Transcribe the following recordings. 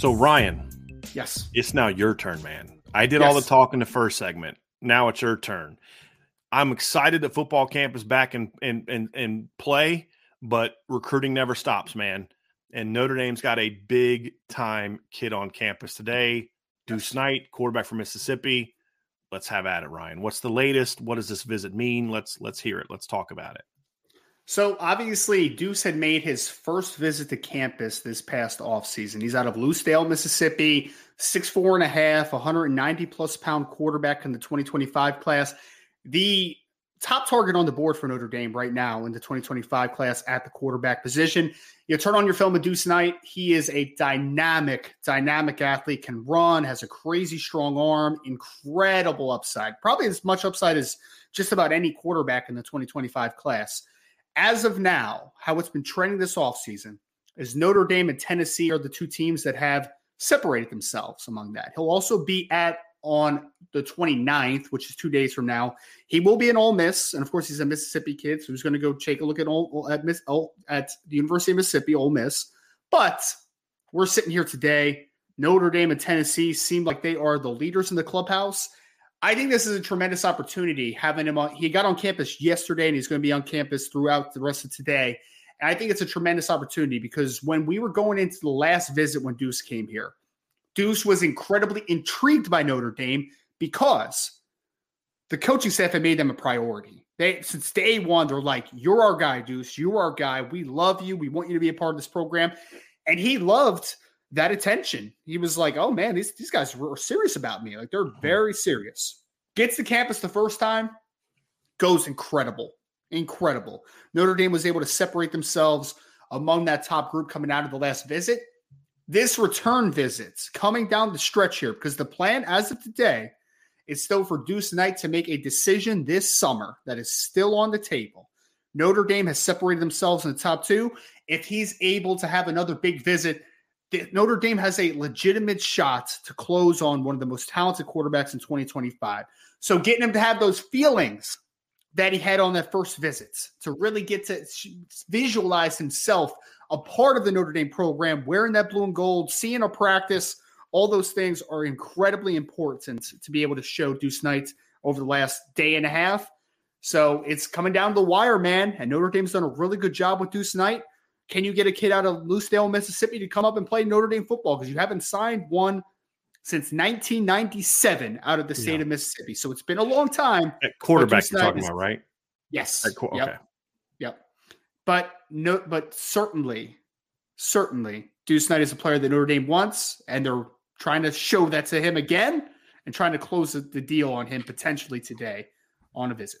So Ryan, Yes. it's now your turn, man. I did Yes. all the talk in the first segment. Now it's your turn. I'm excited that football camp is back in in in, in play, but recruiting never stops, man. And Notre Dame's got a big time kid on campus today. Deuce Knight, quarterback from Mississippi. Let's have at it, Ryan. What's the latest? What does this visit mean? Let's let's hear it. Let's talk about it. So obviously, Deuce had made his first visit to campus this past offseason. He's out of Lucedale, Mississippi, six four and a half, 190 plus pound quarterback in the 2025 class. The top target on the board for Notre Dame right now in the 2025 class at the quarterback position. You turn on your film of Deuce Knight. He is a dynamic, dynamic athlete, can run, has a crazy strong arm, incredible upside. Probably as much upside as just about any quarterback in the 2025 class. As of now, how it's been trending this offseason is Notre Dame and Tennessee are the two teams that have separated themselves among that. He'll also be at on the 29th, which is two days from now. He will be an Ole Miss, and of course, he's a Mississippi kid, so he's going to go take a look at Ole, at Miss at the University of Mississippi, Ole Miss. But we're sitting here today. Notre Dame and Tennessee seem like they are the leaders in the clubhouse. I think this is a tremendous opportunity having him on. He got on campus yesterday, and he's going to be on campus throughout the rest of today. And I think it's a tremendous opportunity because when we were going into the last visit when Deuce came here, Deuce was incredibly intrigued by Notre Dame because the coaching staff had made them a priority. They since day one, they're like, "You're our guy, Deuce. You're our guy. We love you. We want you to be a part of this program." And he loved that attention. He was like, "Oh man, these these guys were serious about me. Like they're mm-hmm. very serious." Gets to campus the first time, goes incredible, incredible. Notre Dame was able to separate themselves among that top group coming out of the last visit. This return visits coming down the stretch here because the plan as of today is still for Deuce Knight to make a decision this summer that is still on the table. Notre Dame has separated themselves in the top two. If he's able to have another big visit, Notre Dame has a legitimate shot to close on one of the most talented quarterbacks in 2025. So getting him to have those feelings that he had on that first visit to really get to visualize himself a part of the Notre Dame program, wearing that blue and gold, seeing a practice, all those things are incredibly important to be able to show Deuce Knight over the last day and a half. So it's coming down to the wire, man. And Notre Dame's done a really good job with Deuce Knight. Can you get a kid out of Lucedale, Mississippi to come up and play Notre Dame football? Because you haven't signed one since 1997 out of the state Yeah. of Mississippi. So it's been a long time. At quarterback, you're talking is- about, right? Yes. At qu- Yep. Okay. Yep. But no, but certainly, certainly, Deuce Knight is a player that Notre Dame wants, and they're trying to show that to him again and trying to close the deal on him potentially today on a visit.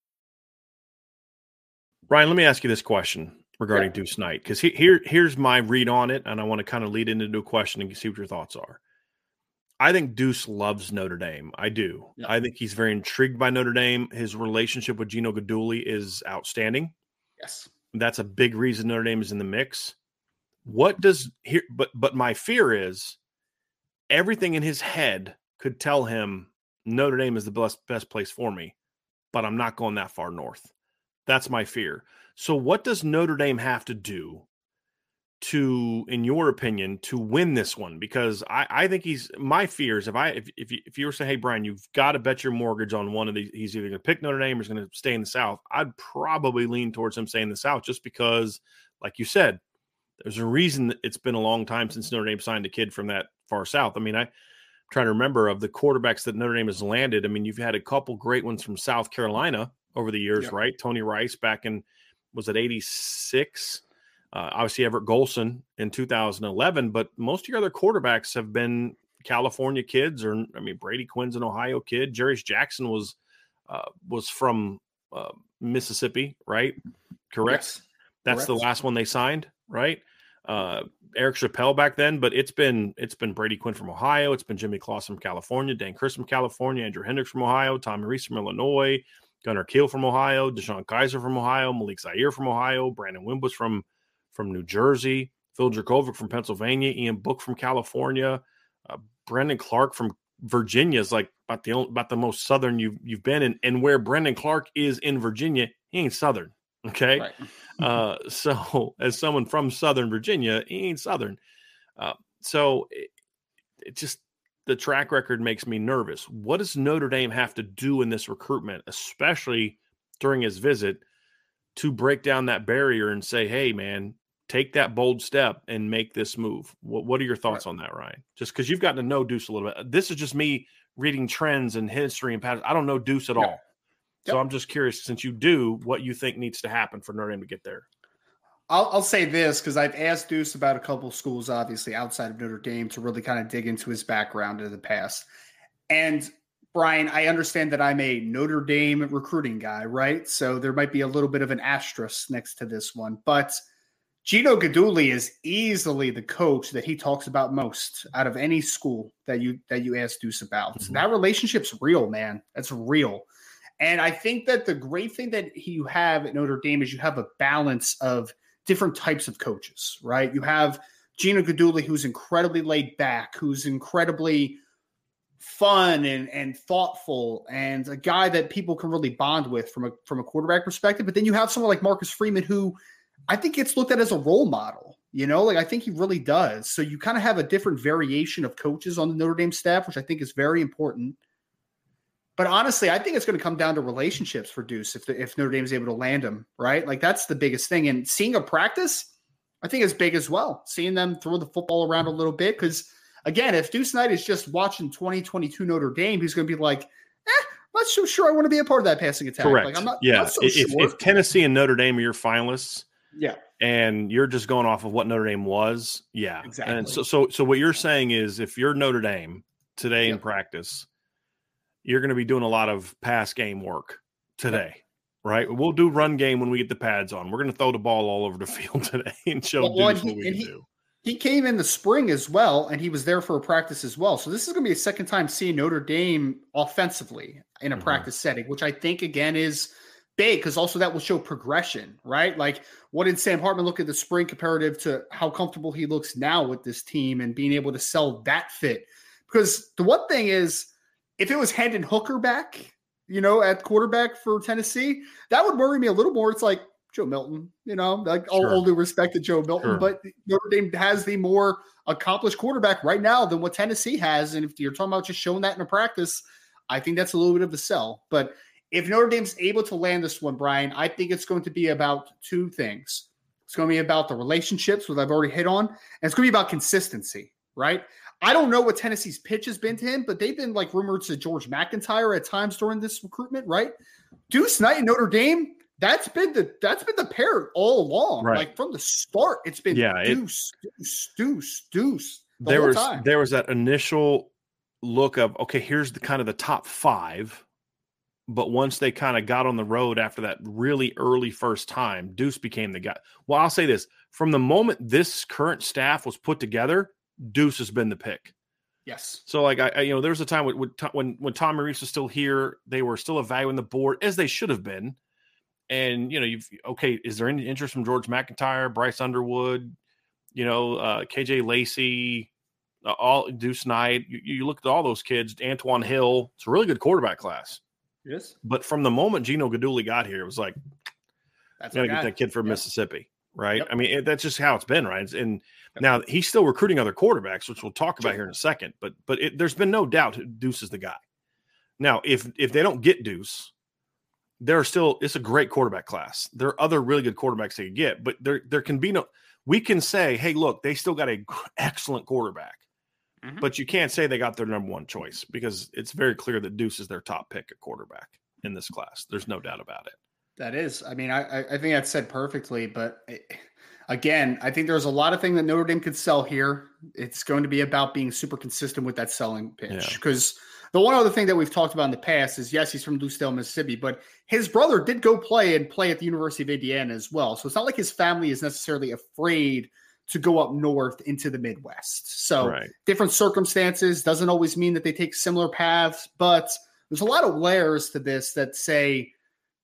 Ryan, let me ask you this question regarding yeah. Deuce Knight because he, here here's my read on it, and I want to kind of lead into a question and see what your thoughts are. I think Deuce loves Notre Dame. I do. Yeah. I think he's very intrigued by Notre Dame. His relationship with Gino Guidugli is outstanding. Yes, that's a big reason Notre Dame is in the mix. What does here? But but my fear is everything in his head could tell him Notre Dame is the best best place for me, but I'm not going that far north. That's my fear. So, what does Notre Dame have to do to, in your opinion, to win this one? Because I, I think he's my fears. If I if if you, if you were saying, hey Brian, you've got to bet your mortgage on one of these, he's either going to pick Notre Dame or he's going to stay in the South. I'd probably lean towards him staying in the South, just because, like you said, there's a reason it's been a long time since Notre Dame signed a kid from that far south. I mean, I trying to remember of the quarterbacks that Notre Dame has landed. I mean, you've had a couple great ones from South Carolina over the years, yep. right? Tony Rice back in was it 86? Uh, obviously Everett Golson in 2011, but most of your other quarterbacks have been California kids, or I mean Brady Quinn's an Ohio kid. Jarious Jackson was uh, was from uh, Mississippi, right? Correct. Yes. That's Correct. the last one they signed, right? Uh, Eric Chappelle back then, but it's been it's been Brady Quinn from Ohio, it's been Jimmy Clausen from California, Dayne Crist from California, Andrew Hendrix from Ohio, Tommy Rees from Illinois, Gunnar Kiel from Ohio, DeShone Kizer from Ohio, Malik Zaire from Ohio, Brandon Wimbush from from New Jersey, Phil Jurkovec from Pennsylvania, Ian Book from California, uh, Brendon Clark from Virginia is like about the about the most southern you've you've been, and and where Brendon Clark is in Virginia, he ain't southern. Okay, right. uh, so as someone from Southern Virginia, he ain't southern. Uh, so it, it just the track record makes me nervous. What does Notre Dame have to do in this recruitment, especially during his visit, to break down that barrier and say, hey, man, take that bold step and make this move? What, what are your thoughts right. on that, Ryan? Just because you've gotten to know Deuce a little bit. This is just me reading trends and history and patterns. I don't know Deuce at all. So I'm just curious, since you do, what you think needs to happen for Notre Dame to get there. I'll, I'll say this because I've asked Deuce about a couple schools, obviously outside of Notre Dame, to really kind of dig into his background in the past. And Brian, I understand that I'm a Notre Dame recruiting guy, right? So there might be a little bit of an asterisk next to this one, but Gino Guidugli is easily the coach that he talks about most out of any school that you that you ask Deuce about. Mm-hmm. That relationship's real, man. That's real. And I think that the great thing that you have at Notre Dame is you have a balance of different types of coaches, right? You have Gino Guidugli, who's incredibly laid back, who's incredibly fun and, and thoughtful, and a guy that people can really bond with from a from a quarterback perspective. But then you have someone like Marcus Freeman, who I think gets looked at as a role model. You know, like I think he really does. So you kind of have a different variation of coaches on the Notre Dame staff, which I think is very important. But honestly, I think it's going to come down to relationships for Deuce if the, if Notre Dame is able to land him, right? Like that's the biggest thing. And seeing a practice, I think is big as well. Seeing them throw the football around a little bit because again, if Deuce Knight is just watching 2022 Notre Dame, he's going to be like, eh, not so sure I want to be a part of that passing attack. Correct. Like, I'm not, yeah. Not so if, sure. if, Tennessee and Notre Dame are your finalists, yeah, and you're just going off of what Notre Dame was, yeah, exactly. And so, so, so what you're saying is, if you're Notre Dame today yep. in practice, you're going to be doing a lot of pass game work today. Right? We'll do run game when we get the pads on. We're going to throw the ball all over the field today and show well, what we can he, do. He came in the spring as well, and he was there for a practice as well. So this is going to be a second time seeing Notre Dame offensively in a mm-hmm. practice setting, which I think again is big because also that will show progression, right? Like what did Sam Hartman look at the spring comparative to how comfortable he looks now with this team and being able to sell that fit? Because the one thing is, if it was Hendon Hooker back, you know, at quarterback for Tennessee, that would worry me a little more. It's like Joe Milton, you know, like sure. all, all due respect to Joe Milton, sure. but Notre Dame has the more accomplished quarterback right now than what Tennessee has. And if you're talking about just showing that in a practice, I think that's a little bit of a sell. But if Notre Dame's able to land this one, Brian, I think it's going to be about two things. It's going to be about the relationships, which I've already hit on, and it's going to be about consistency, right? I don't know what Tennessee's pitch has been to him, but they've been like rumored to George MacIntyre at times during this recruitment, right? Deuce Knight and Notre Dame, that's been the that's been the pair all along. Right. Like from the start, it's been yeah, deuce, it, deuce, deuce, deuce. The there was time. there was that initial look of okay, here's the kind of the top five. But once they kind of got on the road after that really early first time, Deuce became the guy. Well, I'll say this from the moment this current staff was put together, Deuce has been the pick. Yes. So like I, I you know, there was a time when when when Tommy Rees was still here, they were still evaluating the board as they should have been. And you know, you've okay, is there any interest from George MacIntyre, Bryce Underwood, you know, uh, KJ Lacey, uh, all Deuce Knight? You, you, look at all those kids, Antoine Hill. It's a really good quarterback class. Yes. But from the moment Gino Guidugli got here, it was like, that's got to get that kid from. Mississippi, right? Yep. I mean, it, that's just how it's been, right? And now he's still recruiting other quarterbacks, which we'll talk about here in a second. But but it, there's been no doubt Deuce is the guy. Now, if if they don't get Deuce, there are still it's a great quarterback class. There are other really good quarterbacks they could get, but there there can be no. We can say, hey, look, they still got a excellent quarterback, mm-hmm. but you can't say they got their number one choice because it's very clear that Deuce is their top pick at quarterback in this class. There's no doubt about it. That is. I mean, I I think that's said perfectly, but. It, again, I think there's a lot of thing that Notre Dame could sell here. It's going to be about being super consistent with that selling pitch. Because yeah. the one other thing that we've talked about in the past is yes, he's from Lucedale, Mississippi, but his brother did go play and play at the University of Indiana as well. So it's not like his family is necessarily afraid to go up north into the Midwest. So right. different circumstances doesn't always mean that they take similar paths, but there's a lot of layers to this that say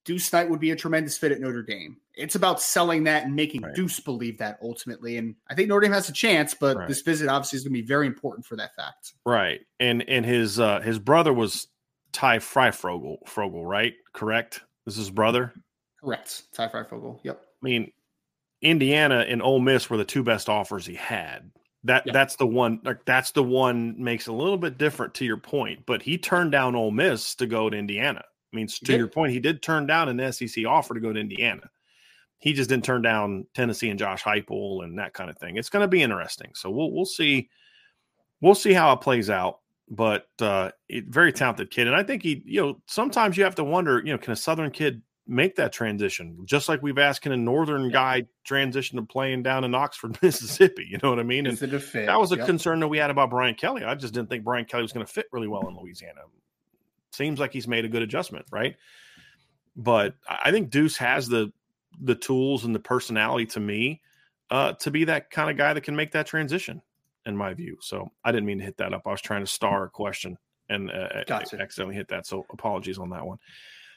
Deuce Knight would be a tremendous fit at Notre Dame. It's about selling that and making right. Deuce believe that ultimately. And I think Notre Dame has a chance, but right. this visit obviously is going to be very important for that fact. Right. And and his uh his brother was Ty Freifrogel, Frogel, right? Correct? This is his brother? Correct. Ty Fryfogle. Yep. I mean, Indiana and Ole Miss were the two best offers he had. That yep. that's the one like that's the one makes a little bit different to your point, but he turned down Ole Miss to go to Indiana. I mean, to your point, he did turn down an SEC offer to go to Indiana. He just didn't turn down Tennessee and Josh Heupel and that kind of thing. It's going to be interesting. So we'll we'll see we'll see how it plays out. But uh, it, very talented kid, and I think he, you know, sometimes you have to wonder, you know, can a Southern kid make that transition? Just like we've asked, can a Northern guy transition to playing down in Oxford, Mississippi? You know what I mean? And that was a yep. concern that we had about Brian Kelly. I just didn't think Brian Kelly was going to fit really well in Louisiana seems like he's made a good adjustment, right? But I think Deuce has the the tools and the personality to me uh, to be that kind of guy that can make that transition, in my view. So I didn't mean to hit that up. I was trying to star a question and uh, gotcha. accidentally hit that. So apologies on that one.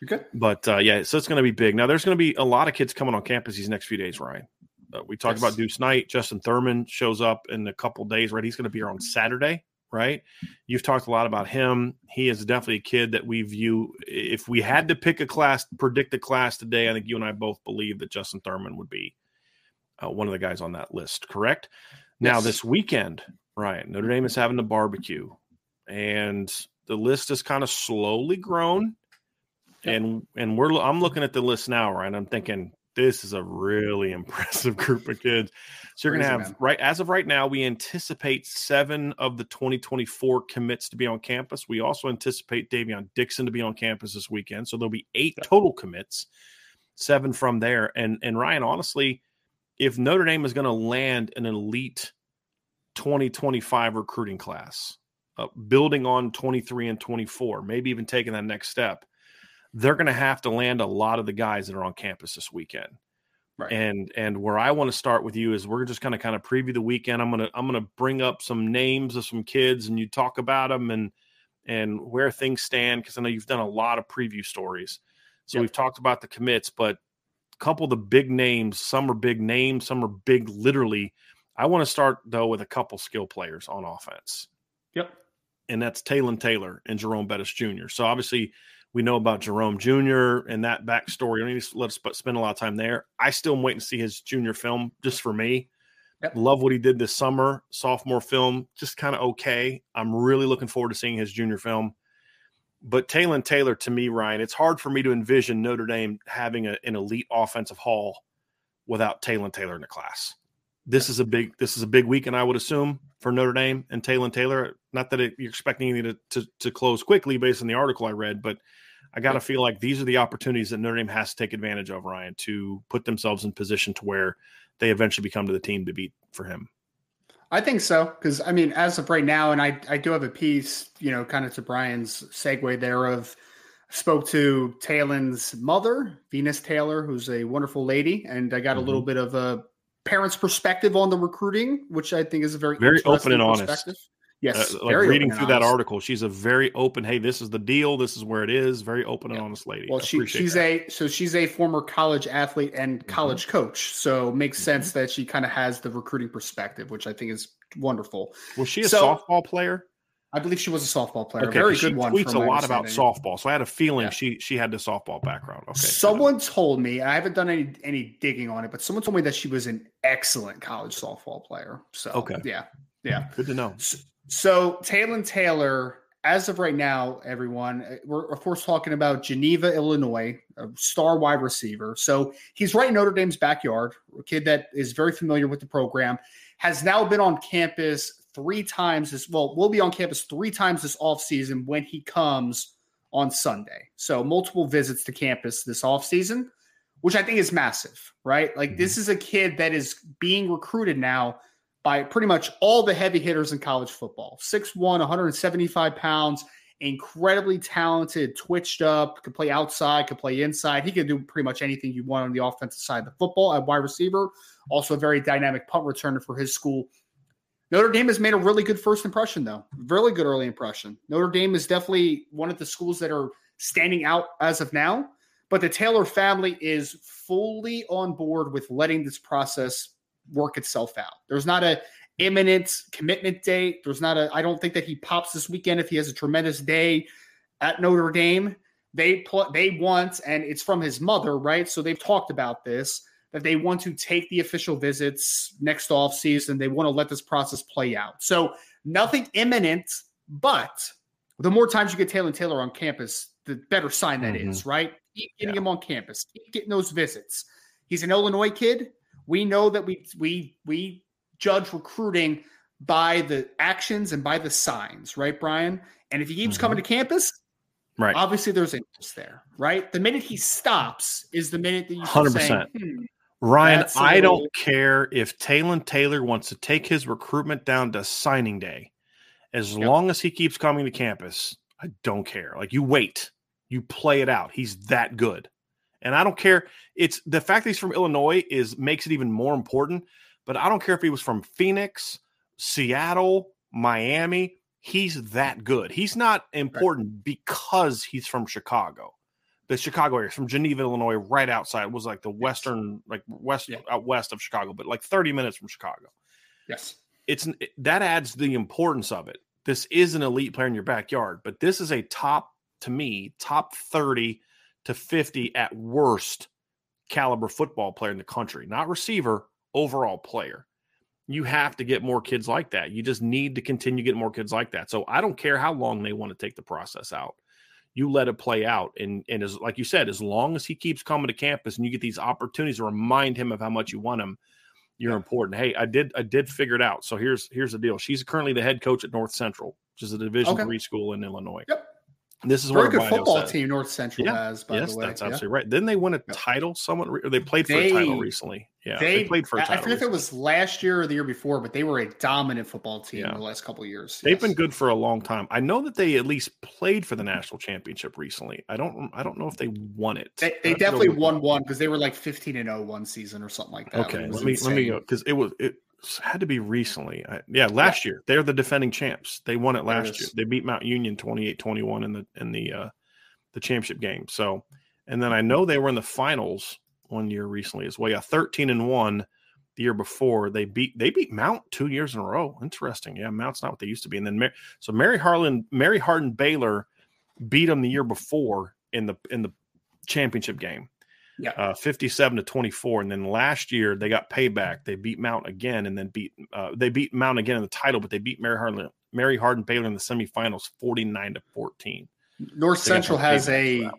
Okay. But uh, yeah, so it's going to be big. Now there's going to be a lot of kids coming on campus these next few days, Ryan. Uh, we talked yes. about Deuce Knight. Justin Thurman shows up in a couple days, right? He's going to be here on Saturday right? You've talked a lot about him. He is definitely a kid that we view. If we had to pick a class, predict a class today, I think you and I both believe that Justin Thurman would be uh, one of the guys on that list. Correct? Yes. Now this weekend, Ryan, Notre Dame is having the barbecue, and the list has kind of slowly grown. And and we're I'm looking at the list now, right? I'm thinking this is a really impressive group of kids. So you're going to have man. right as of right now, we anticipate seven of the 2024 commits to be on campus. We also anticipate Davion Dixon to be on campus this weekend. So there'll be eight total commits, seven from there. And and Ryan, honestly, if Notre Dame is going to land an elite 2025 recruiting class, uh, building on 23 and 24, maybe even taking that next step, they're going to have to land a lot of the guys that are on campus this weekend. Right. And and where I want to start with you is we're just going to kind of preview the weekend. I'm gonna I'm gonna bring up some names of some kids and you talk about them and and where things stand because I know you've done a lot of preview stories. So yep. we've talked about the commits, but a couple of the big names. Some are big names, some are big literally. I want to start though with a couple skill players on offense. Yep. And that's Taylon Taylor and Jerome Bettis Jr. So obviously we know about Jerome Jr. and that backstory. I don't need to let us spend a lot of time there. I still am waiting to see his junior film just for me. Yep. Love what he did this summer, sophomore film, just kind of okay. I'm really looking forward to seeing his junior film. But Talon Taylor, to me, Ryan, it's hard for me to envision Notre Dame having a, an elite offensive haul without Talon Taylor in the class. This is a big this is a big weekend, I would assume, for Notre Dame and Talon Taylor. Not that it, you're expecting anything to, to, to close quickly based on the article I read, but I got to feel like these are the opportunities that Notre Dame has to take advantage of, Ryan, to put themselves in position to where they eventually become to the team to beat for him. I think so because I mean, as of right now, and I I do have a piece, you know, kind of to Brian's segue there of spoke to Talon's mother, Venus Taylor, who's a wonderful lady, and I got mm-hmm. a little bit of a parent's perspective on the recruiting, which I think is a very very open and honest. Yes, uh, like reading through that article, she's a very open. Hey, this is the deal. This is where it is. Very open and honest lady. Well, she, she's that. a so she's a former college athlete and mm-hmm. college mm-hmm. coach. So makes mm-hmm. sense that she kind of has the recruiting perspective, which I think is wonderful. Was she a so, softball player? I believe she was a softball player. Okay, Very good one. Tweets a lot about softball, so I had a feeling yeah. she she had the softball background. Okay. Someone told me I haven't done any any digging on it, but someone told me that she was an excellent college softball player. So okay, yeah, yeah, good to know. So, so Talon Taylor, as of right now, everyone, uh, we're of course talking about Geneva, Illinois, a star wide receiver. So he's right in Notre Dame's backyard, a kid that is very familiar with the program, has now been on campus three times this well, we'll be on campus three times this offseason when he comes on Sunday. So multiple visits to campus this offseason, which I think is massive, right? Like mm-hmm. this is a kid that is being recruited now by pretty much all the heavy hitters in college football. 6'1, 175 pounds, incredibly talented, twitched up, could play outside, could play inside. He could do pretty much anything you want on the offensive side of the football at wide receiver. Also, a very dynamic punt returner for his school. Notre Dame has made a really good first impression, though. Really good early impression. Notre Dame is definitely one of the schools that are standing out as of now. But the Taylor family is fully on board with letting this process work itself out. There's not a imminent commitment date. There's not a. I don't think that he pops this weekend if he has a tremendous day at Notre Dame. They pl- they want, and it's from his mother, right? So they've talked about this that they want to take the official visits next off season. They want to let this process play out. So nothing imminent, but the more times you get Talon Taylor on campus, the better sign that mm-hmm. is, right? Keep getting yeah. him on campus, keep getting those visits. He's an Illinois kid. We know that we we we judge recruiting by the actions and by the signs, right, Brian? And if he keeps mm-hmm. coming to campus, right, obviously there's interest there, right? The minute he stops is the minute that you hundred percent. Hmm, Ryan, I don't care if Taylon Taylor wants to take his recruitment down to signing day. As yep. long as he keeps coming to campus, I don't care. Like you wait, you play it out. He's that good. And I don't care. It's the fact that he's from Illinois is makes it even more important. But I don't care if he was from Phoenix, Seattle, Miami. He's that good. He's not important right. because he's from Chicago. The Chicago area, from Geneva, Illinois, right outside was like the western, like west yeah. out west of Chicago, but like 30 minutes from Chicago. Yes. It's that adds the importance of it. This is an elite player in your backyard, but this is a top, to me, top 30 to 50 at worst caliber football player in the country, not receiver, overall player. You have to get more kids like that. You just need to continue getting more kids like that. So I don't care how long they want to take the process out. You let it play out. And and as like you said, as long as he keeps coming to campus and you get these opportunities to remind him of how much you want him, you're important. Hey, I did I did figure it out. So here's here's the deal. She's currently the head coach at North Central, which is a division okay. three school in Illinois. Yep This is Very good football team North Central Yeah. has, by yes, the way. that's Yeah. absolutely right. Didn't they won a title? Someone re- they played for They- a title recently. Yeah, they, played for a I- title. I forget if it was last year or the year before, but they were a dominant football team Yeah. in the last couple of years. They've Yes. been good for a long time. I know that they at least played for the national championship recently. I don't. I don't know if they won it. They, they have to go definitely won one because they were like 15 and 0 one season or something like that. Okay, let me let me insane. go because it was it had to be recently. I, yeah, last year they're the defending champs. They won it last year. They beat Mount Union 28-21 in the in the uh the championship game. So, and then I know they were in the finals one year recently as well. Yeah, 13 and 1 the year before. They beat they beat Mount 2 years in a row. Interesting. Yeah, Mount's not what they used to be. And then Mar- so Mary Harlan Mary Hardin Baylor beat them the year before in the in the championship game Yeah. uh, 57 to 24 and then last year they got payback they beat mount again and then beat uh, they beat mount again in the title but they beat mary hardin mary hardin baylor in the semifinals 49 to 14 North got Central has a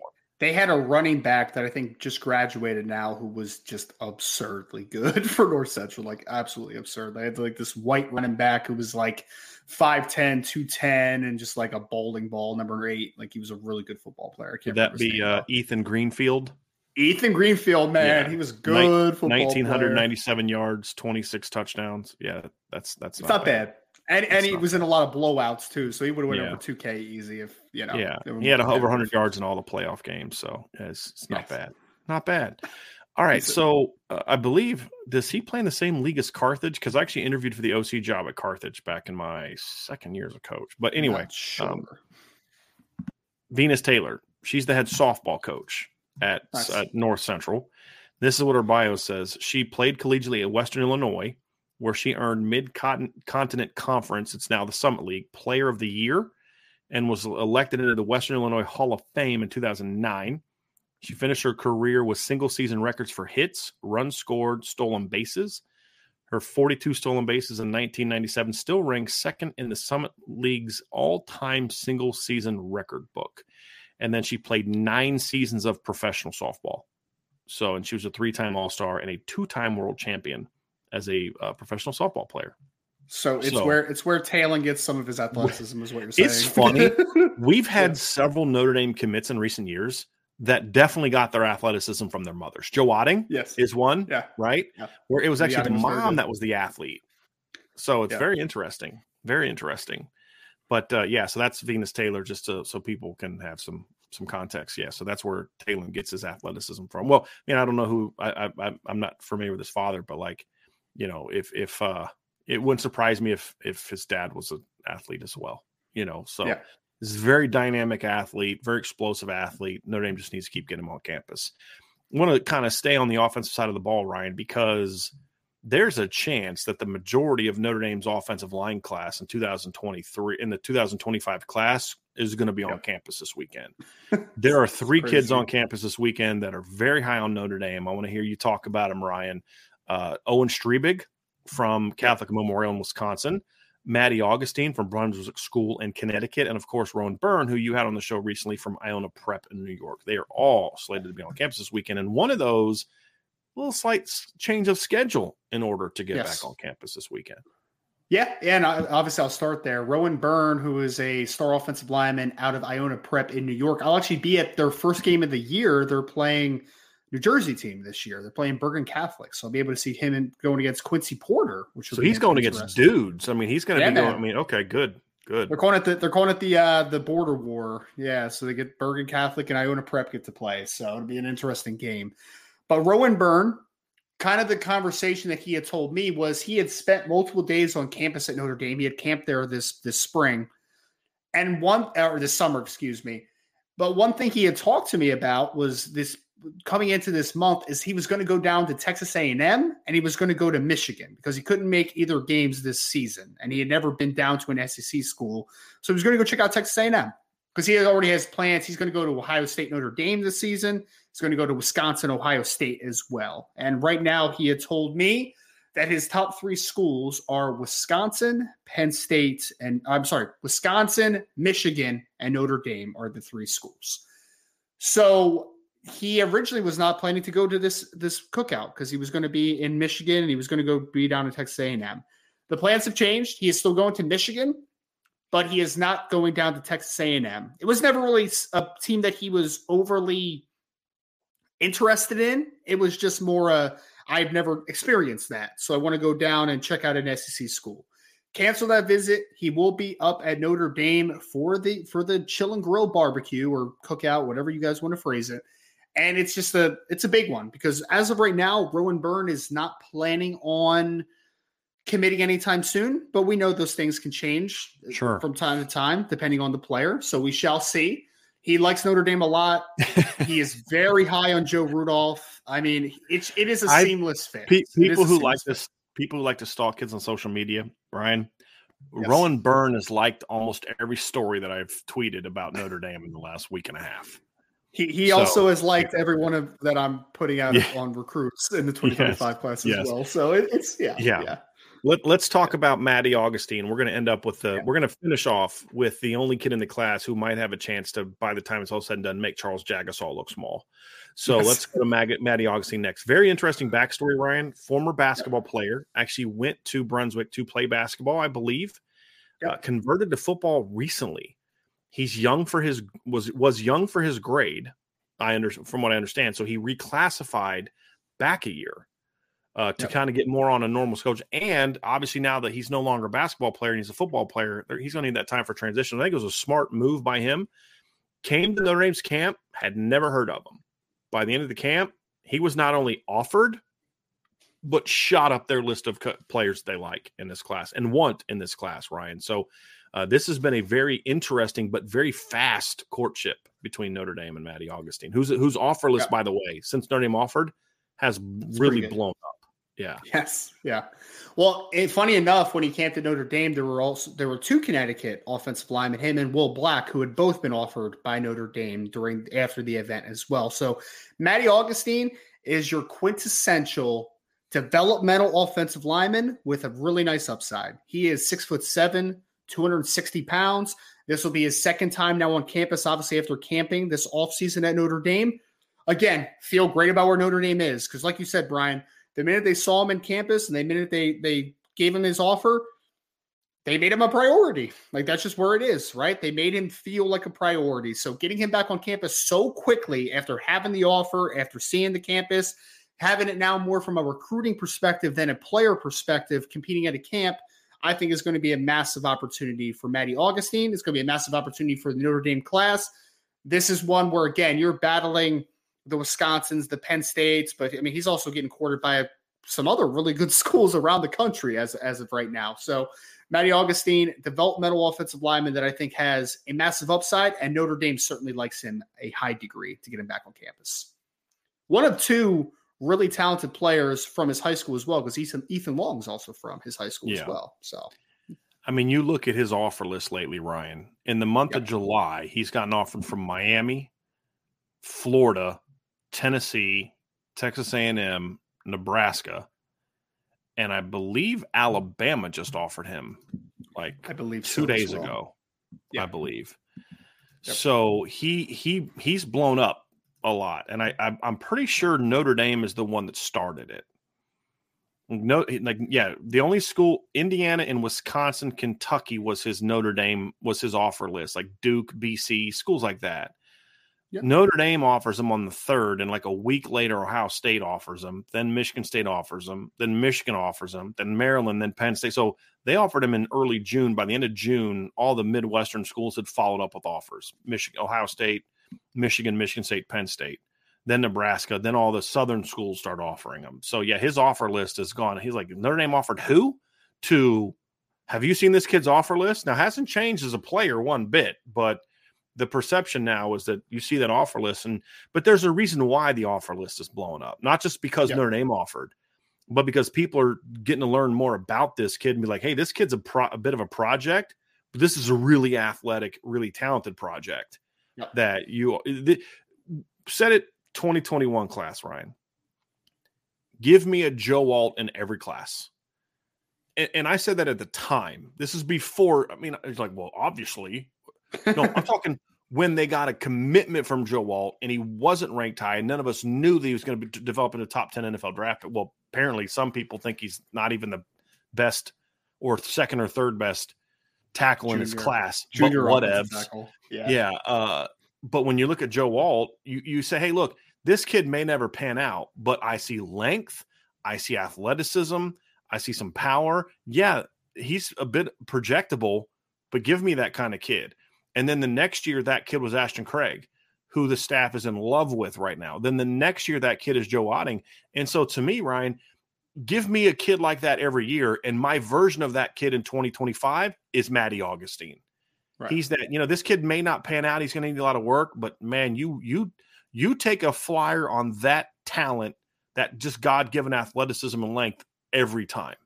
they had a running back that I think just graduated now who was just absurdly good for North Central, like absolutely absurd. They had like this white running back who was like 5'10, 210, and just like a bowling ball, number eight. Like he was a really good football player. I could that be uh, ethan greenfield Ethan Greenfield, man? Yeah. He was good football player. 1997 yards 26 touchdowns yeah that's that's It's not bad. And and he not was in a lot of blowouts too, so he would have went Yeah. over 2K easy if you know. yeah he had over 100 yards in all the playoff games so it's, it's not bad not bad all right so uh, i believe does he play in the same league as carthage because i actually interviewed for the oc job at carthage back in my second year as a coach but anyway sure. um, venus taylor she's the head softball coach at Nice. uh, north central this is what her bio says she played collegiately at western illinois where she earned mid-continent conference it's now the summit league player of the year and was elected into the Western Illinois Hall of Fame in 2009. She finished her career with single season records for hits, runs scored, stolen bases. Her 42 stolen bases in 1997 still ranks second in the Summit League's all time single season record book. And then she played nine seasons of professional softball. So, and she was a three time All Star and a two time world champion as a uh, professional softball player. So it's So- where it's where Talon gets some of his athleticism, is what you're saying. It's funny. We've had Yeah. several Notre Dame commits in recent years that definitely got their athleticism from their mothers. Joe Otting yes. is one, Yeah. right? Yeah. Where it was actually the very mom that was the athlete. So it's Yeah. very interesting. Very interesting. But uh, yeah, so that's Venus Taylor, just to, so people can have some some context. Yeah, so that's where Taylor gets his athleticism from. Well, I mean, I don't know who I, I I'm not familiar with his father, but like, you know, if if uh it wouldn't surprise me if if his dad was an athlete as well. You know, so Yeah. this very dynamic athlete, very explosive athlete. Notre Dame just needs to keep getting him on campus. I want to kind of stay on the offensive side of the ball, Ryan, because there's a chance that the majority of Notre Dame's offensive line class in 2023 in the 2025 class is going to be on Yep. campus this weekend. There are three kids on campus this weekend that are very high on Notre Dame. I want to hear you talk about them, Ryan. Uh, Owen Strebig from Catholic Memorial in Wisconsin, Maddie Augustine from Brunswick School in Connecticut, and of course Rowan Byrne, who you had on the show recently from Iona Prep in New York. They are all slated to be on campus this weekend, and one of those little slight change of schedule in order to get Yes. back on campus this weekend. Yeah, and obviously I'll start there. Rowan Byrne, who is a star offensive lineman out of Iona Prep in New York, I'll actually be at their first game of the year. They're playing New Jersey team this year. They're playing Bergen Catholic, so I'll be able to see him in, going against Quincy Porter, which So he's going against dudes. I mean, he's going to Yeah, be going. I mean, okay, good, good. They're calling it the they're calling it the uh the border war. Yeah, so they get Bergen Catholic and Iona Prep get to play. So it'll be an interesting game. But Rowan Byrne, kind of the conversation that he had told me was he had spent multiple days on campus at Notre Dame. He had camped there this this spring. And one or this summer, excuse me. But one thing he had talked to me about was this coming into this month is he was going to go down to Texas A&M and he was going to go to Michigan because he couldn't make either games this season and he had never been down to an SEC school. So he was going to go check out Texas A&M because he already has plans. He's going to go to Ohio State, Notre Dame this season. He's going to go to Wisconsin, Ohio State as well. And right now he had told me that his top three schools are Wisconsin, Penn State, and I'm sorry, Wisconsin, Michigan, and Notre Dame are the three schools. So he originally was not planning to go to this this cookout because he was going to be in Michigan and he was going to go be down in Texas A&M. The plans have changed. He is still going to Michigan. But he is not going down to Texas A&M. It was never really a team that he was overly interested in. It was just more a I've never experienced that, so I want to go down and check out an SEC school. Cancel that visit. He will be up at Notre Dame for the for the chill and grill barbecue or cookout, whatever you guys want to phrase it. And it's just a it's a big one because as of right now, Rowan Byrne is not planning on committing anytime soon, but we know those things can change sure. from time to time depending on the player. So we shall see. He likes Notre Dame a lot. he is very high on Joe Rudolph. I mean, it's it is a I, seamless fit. Pe- people who like this, people who like to stalk kids on social media, Ryan. Yes. Rowan Byrne has liked almost every story that I've tweeted about Notre Dame in the last week and a half. He he so, also has liked every one of that I'm putting out yeah. on recruits in the 2025 yes. class as yes. well. So it, it's yeah, yeah. yeah. Let, us talk about Maddie Augustine. We're going to end up with the. Yeah. We're going to finish off with the only kid in the class who might have a chance to, by the time it's all said and done, make Charles Jagusah look small. So yes. let's go to Mag- Maddie Augustine next. Very interesting backstory, Ryan. Former basketball player, actually went to Brunswick to play basketball, I believe. Uh, converted to football recently. He's young for his was was young for his grade. I understand from what I understand. So he reclassified back a year uh, to yep. kind of get more on a normal schedule. And obviously, now that he's no longer a basketball player and he's a football player, he's going to need that time for transition. I think it was a smart move by him. Came to Notre Dame's camp, had never heard of him. By the end of the camp, he was not only offered, but shot up their list of players they like in this class and want in this class, Ryan. So uh, this has been a very interesting but very fast courtship between Notre Dame and Maddie Augustine, who's whose offer list, yeah. by the way, since Notre Dame offered, has it's really blown up. Yeah. Yes. Yeah. Well, funny enough, when he came to Notre Dame, there were also there were two Connecticut offensive linemen, him and Will Black, who had both been offered by Notre Dame during after the event as well. So, Maddie Augustine is your quintessential developmental offensive lineman with a really nice upside. He is six foot seven, 260 pounds. This will be his second time now on campus, obviously after camping this offseason at Notre Dame. Again, feel great about where Notre Dame is because, like you said, Brian the minute they saw him in campus and the minute they they gave him his offer, they made him a priority. Like that's just where it is, right? They made him feel like a priority. So getting him back on campus so quickly after having the offer, after seeing the campus, having it now more from a recruiting perspective than a player perspective, competing at a camp, I think is going to be a massive opportunity for Maddie Augustine. It's going to be a massive opportunity for the Notre Dame class. This is one where again you're battling the Wisconsins, the Penn States, but I mean he's also getting courted by some other really good schools around the country as as of right now. So Maddie Augustine, developmental offensive lineman that I think has a massive upside, and Notre Dame certainly likes him a high degree to get him back on campus. One of two really talented players from his high school as well, because Ethan Ethan Long is also from his high school yeah. as well. So I mean, you look at his offer list lately, Ryan. In the month yep. of July, he's gotten offered from Miami, Florida, Tennessee, Texas A&M, Nebraska, and I believe Alabama just offered him like I believe two so days well. ago. Yeah. I believe. Yep. So he he he's blown up a lot, and I, I I'm pretty sure Notre Dame is the one that started it. No, like yeah, the only school Indiana and Wisconsin, Kentucky was his Notre Dame was his offer list, like Duke, BC, schools like that. Yep. Notre Dame offers them on the third, and like a week later, Ohio State offers them. Then Michigan State offers them. Then Michigan offers them. Then Maryland. Then Penn State. So they offered him in early June. By the end of June, all the Midwestern schools had followed up with offers: Michigan, Ohio State, Michigan, Michigan State, Penn State. Then Nebraska. Then all the Southern schools start offering them. So yeah, his offer list is gone. He's like Notre Dame offered who? To have you seen this kid's offer list? Now hasn't changed as a player one bit, but the perception now is that you see that offer list and but there's a reason why the offer list is blowing up not just because yep. Notre Dame offered but because people are getting to learn more about this kid and be like hey this kid's a, pro- a bit of a project but this is a really athletic really talented project yep. that you the, said it 2021 class Ryan give me a Joe Alt in every class and, and I said that at the time this is before I mean it's like well obviously no, I'm talking when they got a commitment from Joe Alt and he wasn't ranked high, and none of us knew that he was going to be developing a top 10 NFL draft. Well, apparently, some people think he's not even the best or second or third best tackle junior, in his class. Junior whatever. Yeah. Yeah. Uh, but when you look at Joe Alt, you, you say, hey, look, this kid may never pan out, but I see length, I see athleticism, I see some power. Yeah, he's a bit projectable, but give me that kind of kid. And then the next year, that kid was Ashton Craig, who the staff is in love with right now. Then the next year, that kid is Joe Otting. And so to me, Ryan, give me a kid like that every year. And my version of that kid in 2025 is Maddie Augustine. Right. He's that, you know, this kid may not pan out. He's going to need a lot of work, but man, you, you, you take a flyer on that talent, that just God given athleticism and length every time.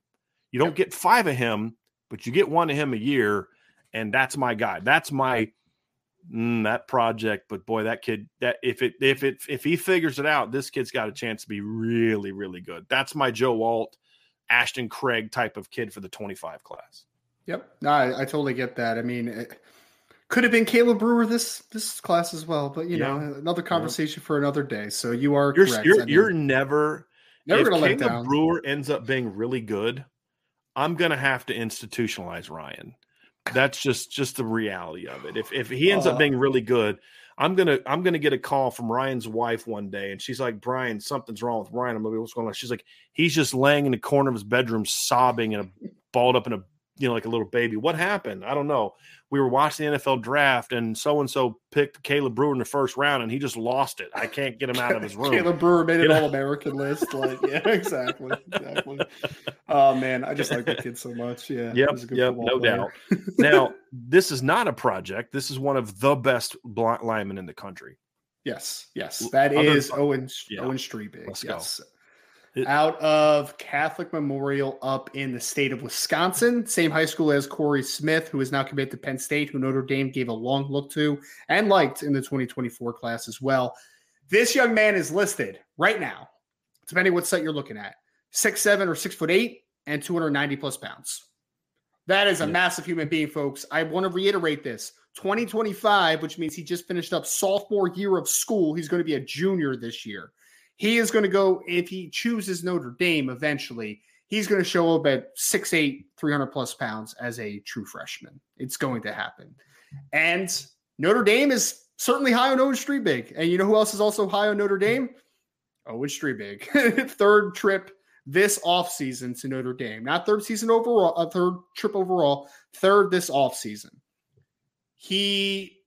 You don't get five of him, but you get one of him a year. And that's my guy. That's my, mm, that project. But boy, that kid, that if it, if it, if he figures it out, this kid's got a chance to be really, really good. That's my Joe Alt, Ashton Craig type of kid for the 25 class. Yep. No, I, I totally get that. I mean, it could have been Caleb Brewer this this class as well, but you yeah. know, another conversation yeah. for another day. So you are you're correct. you're, I mean, you're never never if gonna Caleb. Brewer ends up being really good. I'm gonna have to institutionalize Ryan. That's just just the reality of it. If if he ends uh, up being really good, I'm gonna I'm gonna get a call from Ryan's wife one day, and she's like, "Brian, something's wrong with Ryan." I'm like, "What's going on?" She's like, "He's just laying in the corner of his bedroom, sobbing and balled up in a you know, like a little baby. What happened? I don't know. We were watching the NFL draft, and so and so picked Caleb Brewer in the first round, and he just lost it. I can't get him out of his room. Caleb Brewer made an All American list. Like, yeah, exactly, exactly. Oh man, I just like that kid so much. Yeah, yep, yep, no player. doubt. now, this is not a project. This is one of the best linemen in the country. Yes, yes, that Other, is Owen yeah. Owen Strebig. Let's yes. go out of Catholic Memorial up in the state of Wisconsin. Same high school as Corey Smith, who is now committed to Penn State, who Notre Dame gave a long look to and liked in the 2024 class as well. This young man is listed right now, depending what site you're looking at, six seven or six foot eight and 290 plus pounds. That is a yeah. massive human being, folks. I want to reiterate this. 2025, which means he just finished up sophomore year of school. He's going to be a junior this year. He is going to go, if he chooses Notre Dame eventually, he's going to show up at 6'8, 300 plus pounds as a true freshman. It's going to happen. And Notre Dame is certainly high on Owen Strebig. And you know who else is also high on Notre Dame? Owen Strebig. third trip this offseason to Notre Dame. Not third season overall, a uh, third trip overall, third this offseason. He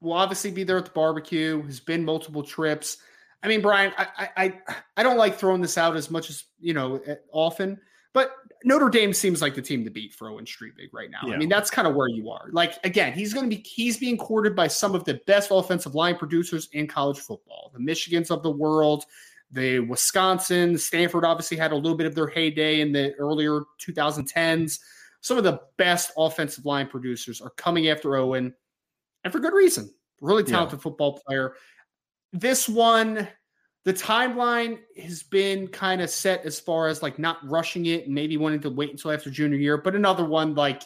will obviously be there at the barbecue, has been multiple trips. I mean, Brian, I, I I don't like throwing this out as much as you know eh, often, but Notre Dame seems like the team to beat for Owen Strebig right now. Yeah. I mean, that's kind of where you are. Like again, he's going to be he's being courted by some of the best offensive line producers in college football, the Michigans of the world, the Wisconsin, Stanford. Obviously, had a little bit of their heyday in the earlier 2010s. Some of the best offensive line producers are coming after Owen, and for good reason. Really talented yeah. football player this one, the timeline has been kind of set as far as like not rushing it and maybe wanting to wait until after junior year. But another one, like,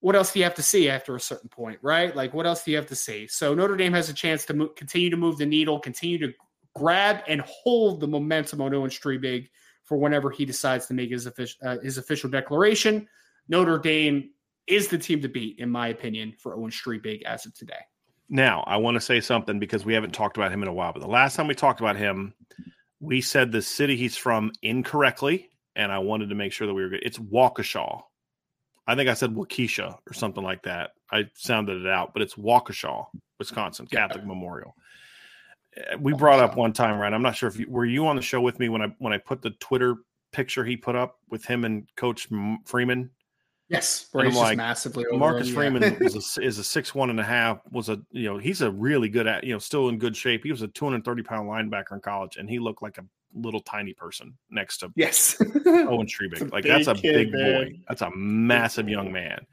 what else do you have to see after a certain point, right? Like, what else do you have to see? So Notre Dame has a chance to mo- continue to move the needle, continue to grab and hold the momentum on Owen Strebig for whenever he decides to make his official uh, his official declaration. Notre Dame is the team to beat, in my opinion, for Owen Strebig as of today. Now, I want to say something because we haven't talked about him in a while. But the last time we talked about him, we said the city he's from incorrectly, and I wanted to make sure that we were good. It's Waukesha. I think I said Waukesha or something like that. I sounded it out, but it's Waukesha, Wisconsin Catholic yeah. Memorial. Eh, we brought up one time, right? I'm not sure if you were you on the show with me when I when I put the Twitter picture he put up with him and Coach Freeman Yes, where he's like, massively Marcus him, Freeman yeah. is a, is a six one and a half. Was a you know he's a really good at you know still in good shape. He was a two hundred thirty pound linebacker in college, and he looked like a little tiny person next to yes Owen Strebig. Like that's a kid, big man. boy. That's a massive young man.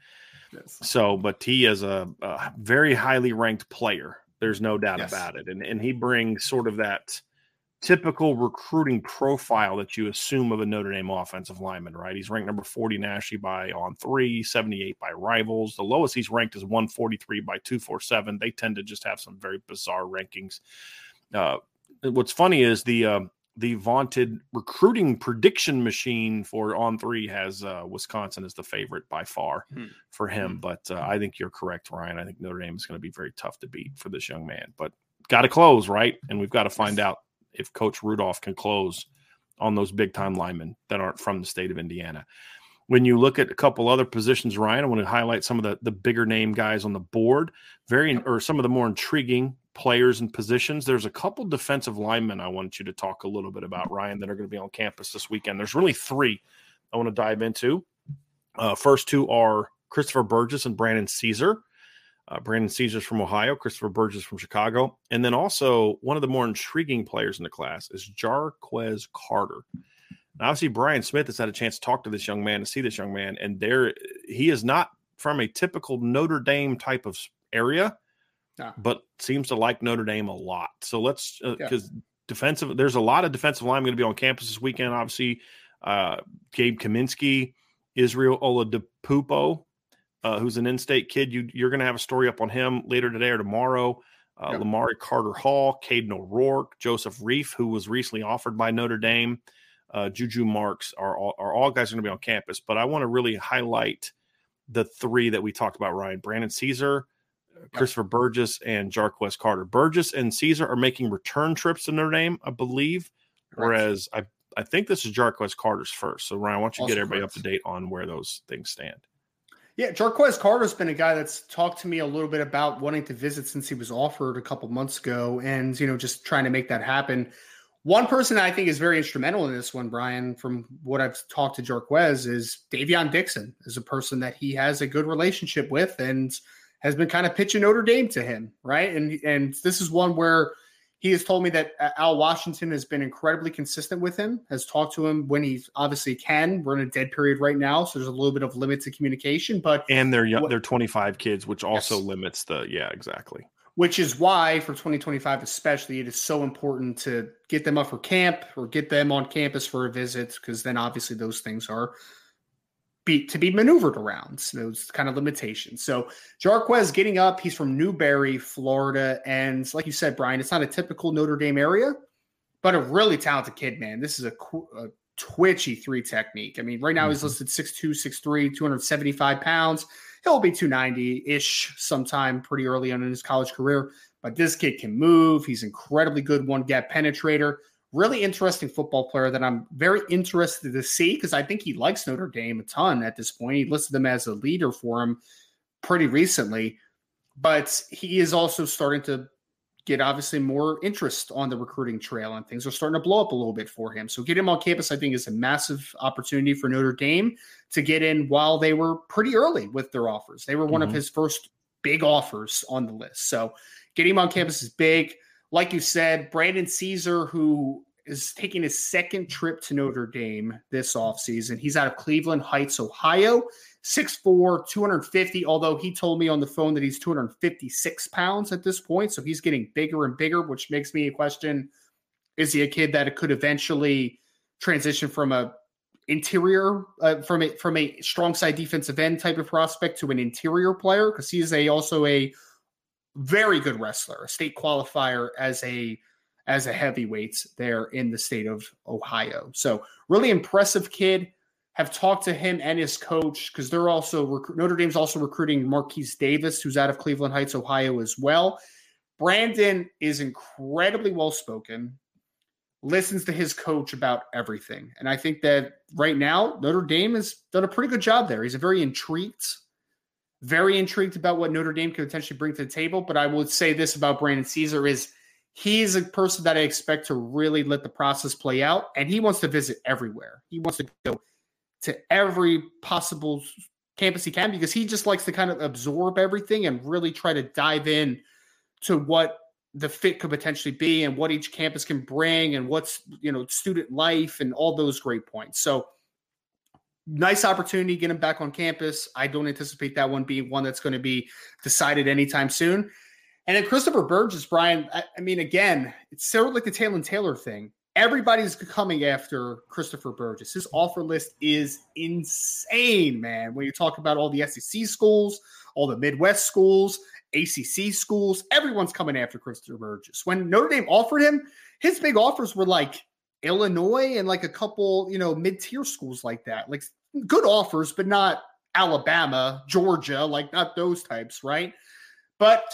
Yes. So, but he is a, a, very highly ranked player. There's no doubt yes. about it, and and he brings sort of that typical recruiting profile that you assume of a Notre Dame offensive lineman, right? He's ranked number 40 nationally by on three, 78 by rivals. The lowest he's ranked is 143 by 247. They tend to just have some very bizarre rankings. Uh, what's funny is the uh, the vaunted recruiting prediction machine for on three has uh, Wisconsin as the favorite by far hmm. for him. Hmm. But uh, I think you're correct, Ryan. I think Notre Dame is going to be very tough to beat for this young man. But got to close, right? And we've got to find out if Coach Rudolph can close on those big time linemen that aren't from the state of Indiana. When you look at a couple other positions, Ryan, I want to highlight some of the, the bigger name guys on the board, very or some of the more intriguing players and positions. There's a couple defensive linemen I want you to talk a little bit about, Ryan, that are going to be on campus this weekend. There's really three I want to dive into. Uh, first two are Christopher Burgess and Brandon Caesar. Uh, Brandon Caesar's from Ohio, Christopher Burgess from Chicago. And then also one of the more intriguing players in the class is Jarquez Carter. Now, obviously, Brian Smith has had a chance to talk to this young man, to see this young man, and there he is not from a typical Notre Dame type of area but seems to like Notre Dame a lot. So let's because uh, yeah. defensive, there's a lot of defensive line going to be on campus this weekend. Obviously, uh, Gabe Kaminsky, Israel Oladipupo, uh, who's an in-state kid. You, you're going to have a story up on him later today or tomorrow. Uh, yeah. Lamari Carter Hall, Caden O'Rourke, Joseph Reef, who was recently offered by Notre Dame, uh, Juju Marks are all, are all guys going to be on campus. But I want to really highlight the three that we talked about, Ryan. Brandon Caesar, Christopher Burgess and Jarquez Carter. Burgess and Caesar are making return trips to Notre Dame, I believe. Whereas I I think this is Jarquez Carter's first. So Ryan, why don't you also get everybody correct. up to date on where those things stand? Yeah, Jarquez Carter's been a guy that's talked to me a little bit about wanting to visit since he was offered a couple months ago, and you know, just trying to make that happen. One person I think is very instrumental in this one, Brian, from what I've talked to Jarquez, is Davion Dixon, is a person that he has a good relationship with, and has been kind of pitching Notre Dame to him, right? And and this is one where he has told me that uh, Al Washington has been incredibly consistent with him, has talked to him when he obviously can. We're in a dead period right now, so there's a little bit of limits to communication. But and they're young, they're 25 kids, which also yes. limits the yeah exactly. Which is why for 2025 especially, it is so important to get them up for camp or get them on campus for a visit because then obviously those things are be to be maneuvered around those kind of limitations. So Jarquez getting up, he's from Newberry, Florida, and like you said, Brian, it's not a typical Notre Dame area, but a really talented kid, man. This is a, a twitchy three technique. I mean, right now mm-hmm. he's listed 6'2", 6'3", 275 pounds. He'll be 290 ish sometime pretty early on in his college career. But this kid can move. He's incredibly good one gap penetrator really interesting football player that I'm very interested to see because I think he likes Notre Dame a ton at this point. He listed them as a leader for him pretty recently, but he is also starting to get obviously more interest on the recruiting trail and things are starting to blow up a little bit for him. So get him on campus, I think, is a massive opportunity for Notre Dame to get in while they were pretty early with their offers. They were one mm-hmm. of his first big offers on the list. So getting him on campus is big like you said, Brandon Caesar, who is taking his second trip to Notre Dame this offseason. He's out of Cleveland Heights, Ohio, 6'4, 250. Although he told me on the phone that he's 256 pounds at this point. So he's getting bigger and bigger, which makes me question is he a kid that could eventually transition from a interior uh, from a from a strong side defensive end type of prospect to an interior player because he is a also a very good wrestler, a state qualifier as a as a heavyweight there in the state of Ohio. So really impressive kid. Have talked to him and his coach because they're also rec- Notre Dame's also recruiting Marquise Davis, who's out of Cleveland Heights, Ohio, as well. Brandon is incredibly well spoken, listens to his coach about everything, and I think that right now Notre Dame has done a pretty good job there. He's a very intrigued very intrigued about what Notre Dame could potentially bring to the table. But I would say this about Brandon Caesar is he's a person that I expect to really let the process play out. And he wants to visit everywhere. He wants to go to every possible campus he can because he just likes to kind of absorb everything and really try to dive in to what the fit could potentially be and what each campus can bring and what's you know student life and all those great points. So nice opportunity to get him back on campus. I don't anticipate that one being one that's going to be decided anytime soon. And then Christopher Burgess, Brian, I, I mean, again, it's sort of like the Taylor Taylor thing. Everybody's coming after Christopher Burgess. His offer list is insane, man. When you talk about all the SEC schools, all the Midwest schools, ACC schools, everyone's coming after Christopher Burgess. When Notre Dame offered him, his big offers were like Illinois and like a couple, you know, mid tier schools like that. Like good offers, but not Alabama, Georgia, like not those types, right? But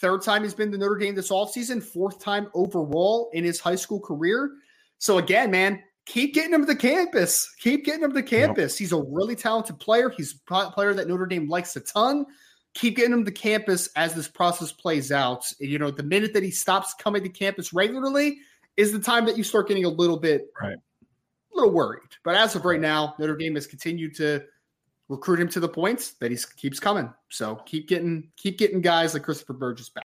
third time he's been to Notre Dame this offseason, fourth time overall in his high school career. So again, man, keep getting him to the campus. Keep getting him to campus. Yep. He's a really talented player. He's a player that Notre Dame likes a ton. Keep getting him to campus as this process plays out. You know, the minute that he stops coming to campus regularly is the time that you start getting a little bit right. A little worried. But as of right now, Notre Dame has continued to recruit him to the points that he keeps coming. So keep getting keep getting guys like Christopher Burgess back.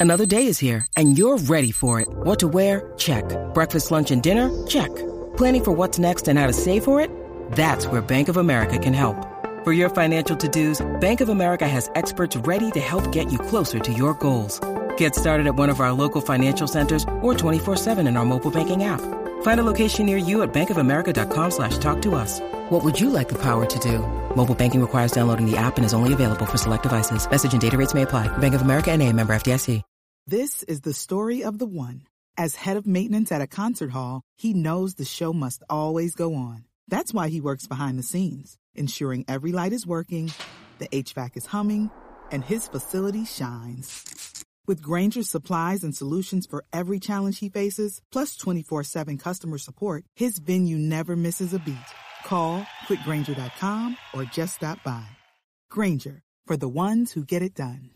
Another day is here and you're ready for it. What to wear? Check. Breakfast, lunch, and dinner? Check. Planning for what's next and how to save for it? That's where Bank of America can help. For your financial to-dos, Bank of America has experts ready to help get you closer to your goals. Get started at one of our local financial centers or 24-7 in our mobile banking app. Find a location near you at bankofamerica.com slash talk to us. What would you like the power to do? Mobile banking requires downloading the app and is only available for select devices. Message and data rates may apply. Bank of America and a member FDIC. This is the story of the one. As head of maintenance at a concert hall, he knows the show must always go on. That's why he works behind the scenes, ensuring every light is working, the HVAC is humming, and his facility shines. With Grainger's supplies and solutions for every challenge he faces, plus 24 7 customer support, his venue never misses a beat. Call clickgrainger.com or just stop by. Grainger for the ones who get it done.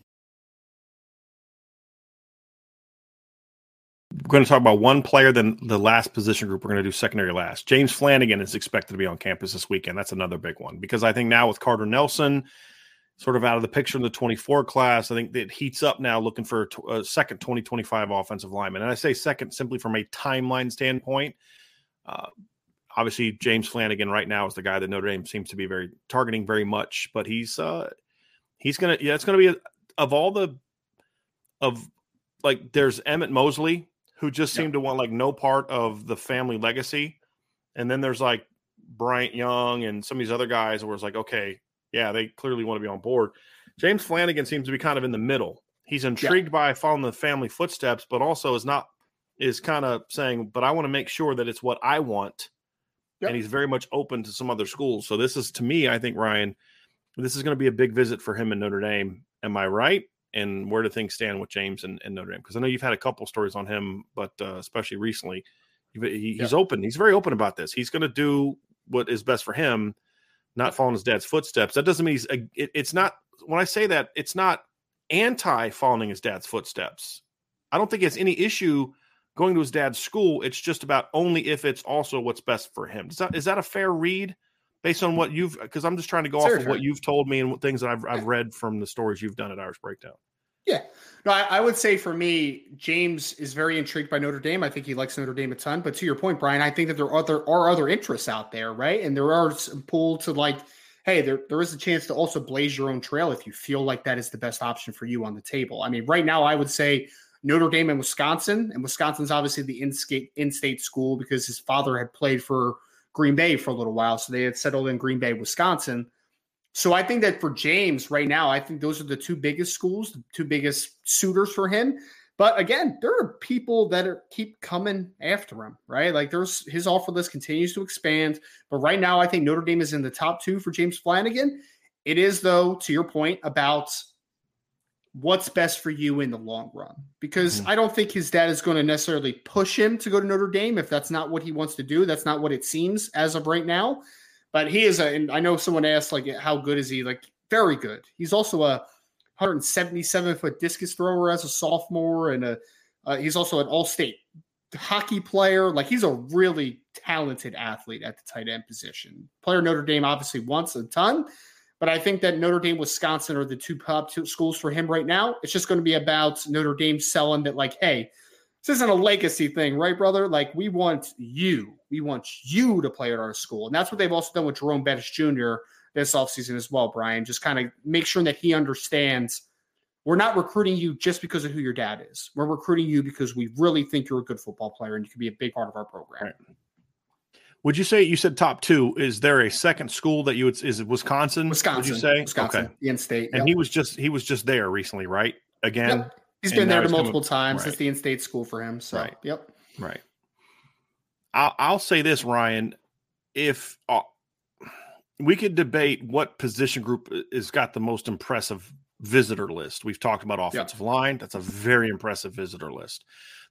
We're going to talk about one player, then the last position group. We're going to do secondary last. James Flanagan is expected to be on campus this weekend. That's another big one because I think now with Carter Nelson sort of out of the picture in the 24 class, I think it heats up now looking for a, second 2025 offensive lineman. And I say second simply from a timeline standpoint. Uh, obviously James Flanagan right now is the guy that Notre Dame seems to be very targeting very much, but he's uh he's gonna yeah it's gonna be a, of all the of like there's Emmett Mosley who just seemed to want like no part of the family legacy, and then there's like Bryant Young and some of these other guys where it's like okay yeah they clearly want to be on board. James Flanagan seems to be kind of in the middle. He's intrigued yeah. by following the family footsteps, but also is not is kind of saying, but I want to make sure that it's what I want Yep. And he's very much open to some other schools. So this is to me, I think Ryan, this is going to be a big visit for him in Notre Dame. Am I right? And where do things stand with James and, and Notre Dame? Because I know you've had a couple stories on him, but uh, especially recently, he, he's open. He's very open about this. He's going to do what is best for him, not following his dad's footsteps. That doesn't mean he's. It, it's not when I say that. It's not anti following his dad's footsteps. I don't think it's any issue going to his dad's school. It's just about only if it's also what's best for him. Is that is that a fair read based on what you've? Because I'm just trying to go off of what you've told me and things that I've I've read from the stories you've done at Irish Breakdown. Yeah, no, I, I, would say for me, James is very intrigued by Notre Dame. I think he likes Notre Dame a ton. But to your point, Brian, I think that there are other are other interests out there, right? And there are some pull to like, hey, there there is a chance to also blaze your own trail if you feel like that is the best option for you on the table. I mean, right now, I would say Notre Dame and Wisconsin. And Wisconsin's obviously the in state school because his father had played for Green Bay for a little while. So they had settled in Green Bay, Wisconsin. So I think that for James right now, I think those are the two biggest schools, the two biggest suitors for him. But again, there are people that are, keep coming after him, right? Like there's his offer list continues to expand. But right now, I think Notre Dame is in the top two for James Flanagan. It is, though, to your point about what's best for you in the long run because mm-hmm. I don't think his dad is going to necessarily push him to go to Notre Dame if that's not what he wants to do. That's not what it seems as of right now. But he is a, and I know someone asked, like, how good is he? Like, very good. He's also a 177 foot discus thrower as a sophomore, and a, uh, he's also an all state hockey player. Like, he's a really talented athlete at the tight end position. Player Notre Dame obviously wants a ton. But I think that Notre Dame, Wisconsin are the two top schools for him right now. It's just going to be about Notre Dame selling that, like, hey, this isn't a legacy thing, right, brother? Like, we want you. We want you to play at our school. And that's what they've also done with Jerome Bettis Jr. this offseason as well, Brian. Just kind of make sure that he understands we're not recruiting you just because of who your dad is. We're recruiting you because we really think you're a good football player and you can be a big part of our program. Right. Would you say you said top two? Is there a second school that you would is it Wisconsin? Wisconsin. Would you say Wisconsin, okay. in-state, and he was just he was just there recently, right? Again, yep. He's been there multiple times. Right. It's the in-state school for him. So, right. yep. Right. I'll, I'll say this, Ryan. If uh, we could debate what position group has got the most impressive visitor list, we've talked about offensive yeah. line. That's a very impressive visitor list.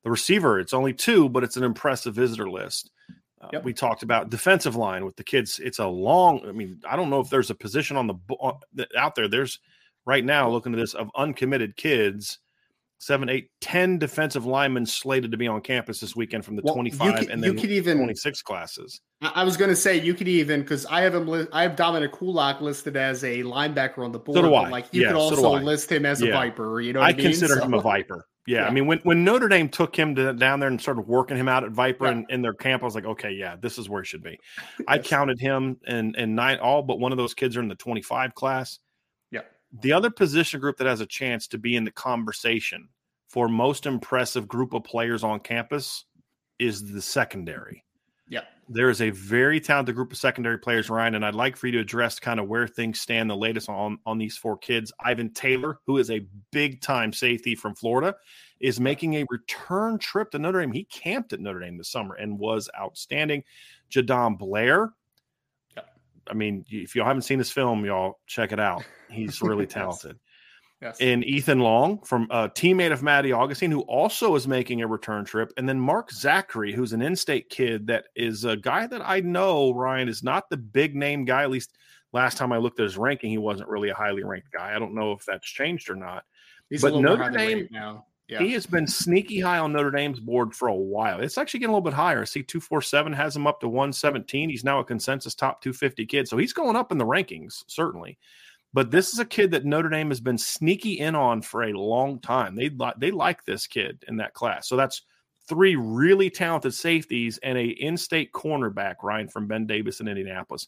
The receiver, it's only two, but it's an impressive visitor list. Uh, yep. We talked about defensive line with the kids. It's a long. I mean, I don't know if there's a position on the uh, out there. There's right now looking at this of uncommitted kids seven, eight, ten defensive linemen slated to be on campus this weekend from the well, 25 could, and then could even, 26 classes. I was going to say you could even because I have him. Li- I have Dominic Kulak listed as a linebacker on the board. So do I. Like you yeah, could also so list him as yeah. a Viper. You know, I, I mean? consider so, him a Viper. Yeah. yeah. I mean when when Notre Dame took him to, down there and started working him out at Viper in, in, their camp, I was like, okay, yeah, this is where he should be. yes. I counted him and and nine all but one of those kids are in the 25 class. The other position group that has a chance to be in the conversation for most impressive group of players on campus is the secondary. Yeah. There is a very talented group of secondary players, Ryan, and I'd like for you to address kind of where things stand, the latest on on these four kids. Ivan Taylor, who is a big time safety from Florida, is making a return trip to Notre Dame. He camped at Notre Dame this summer and was outstanding. Jadon Blair. I mean, if y'all haven't seen this film, y'all check it out. He's really talented. Yes. And Ethan Long from a teammate of Maddie Augustine, who also is making a return trip. And then Mark Zachary, who's an in state kid that is a guy that I know, Ryan, is not the big name guy. At least last time I looked at his ranking, he wasn't really a highly ranked guy. I don't know if that's changed or not. He's but Notre Dame now. Yeah. He has been sneaky high on Notre Dame's board for a while. It's actually getting a little bit higher. See, 247 has him up to 117. He's now a consensus top 250 kid. So he's going up in the rankings, certainly. But this is a kid that Notre Dame has been sneaky in on for a long time. They like they like this kid in that class. So that's three really talented safeties and a in-state cornerback, Ryan from Ben Davis in Indianapolis.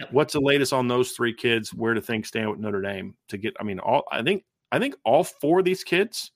Yep. What's the latest on those three kids? Where do things stand with Notre Dame to get? I mean, all I think I think all four of these kids.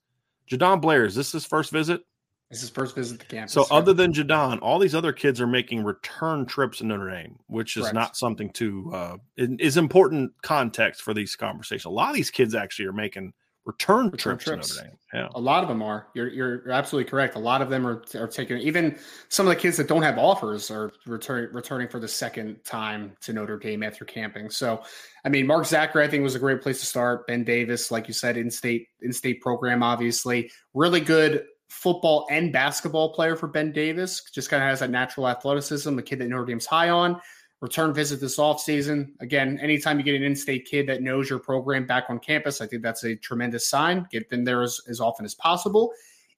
Jadon Blair is this his first visit? This is first visit to campus. So, other than Jadon, all these other kids are making return trips to Notre Dame, which is Correct. not something to uh, is important context for these conversations. A lot of these kids actually are making return, return trips, trips, to Notre Dame. Yeah, a lot of them are. You're you're absolutely correct. A lot of them are are taking. Even some of the kids that don't have offers are return, returning for the second time to Notre Dame after camping. So, I mean, Mark Zachary, I think was a great place to start. Ben Davis, like you said, in state in state program, obviously, really good football and basketball player for Ben Davis. Just kind of has that natural athleticism, the kid that Notre Dame's high on. Return visit this offseason. Again, anytime you get an in state kid that knows your program back on campus, I think that's a tremendous sign. Get them there as, as often as possible.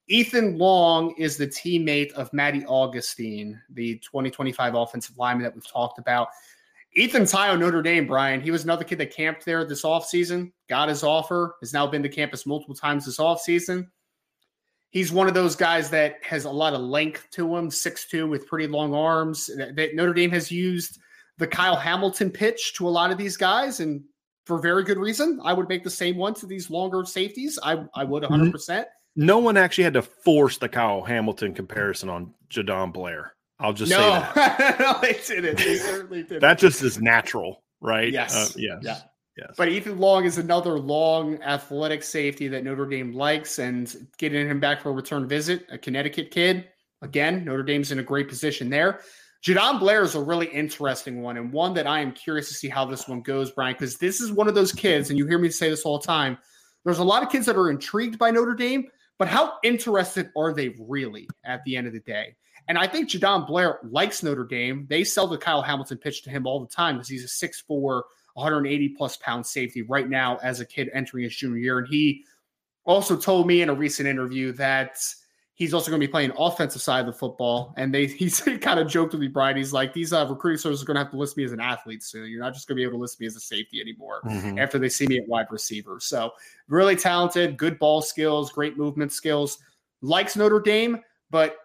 Ethan Long is the teammate of Maddie Augustine, the 2025 offensive lineman that we've talked about. Ethan on Notre Dame, Brian. He was another kid that camped there this offseason, got his offer, has now been to campus multiple times this offseason he's one of those guys that has a lot of length to him, six two with pretty long arms. That Notre Dame has used the Kyle Hamilton pitch to a lot of these guys, and for very good reason. I would make the same one to these longer safeties. I I would 100. Mm-hmm. percent No one actually had to force the Kyle Hamilton comparison on Jadon Blair. I'll just no. say that. no, they didn't. They certainly didn't. that just is natural, right? Yes. Uh, yes. Yeah. Yes. But Ethan Long is another long athletic safety that Notre Dame likes, and getting him back for a return visit, a Connecticut kid. Again, Notre Dame's in a great position there. Jadon Blair is a really interesting one, and one that I am curious to see how this one goes, Brian, because this is one of those kids, and you hear me say this all the time. There's a lot of kids that are intrigued by Notre Dame, but how interested are they really at the end of the day? And I think Jadon Blair likes Notre Dame. They sell the Kyle Hamilton pitch to him all the time because he's a 6'4, 180 plus pound safety right now as a kid entering his junior year. And he also told me in a recent interview that he's also going to be playing offensive side of the football. And they he kind of joked with me, Brian. He's like, these uh, recruiting services are going to have to list me as an athlete soon. You're not just going to be able to list me as a safety anymore mm-hmm. after they see me at wide receiver. So really talented, good ball skills, great movement skills. Likes Notre Dame, but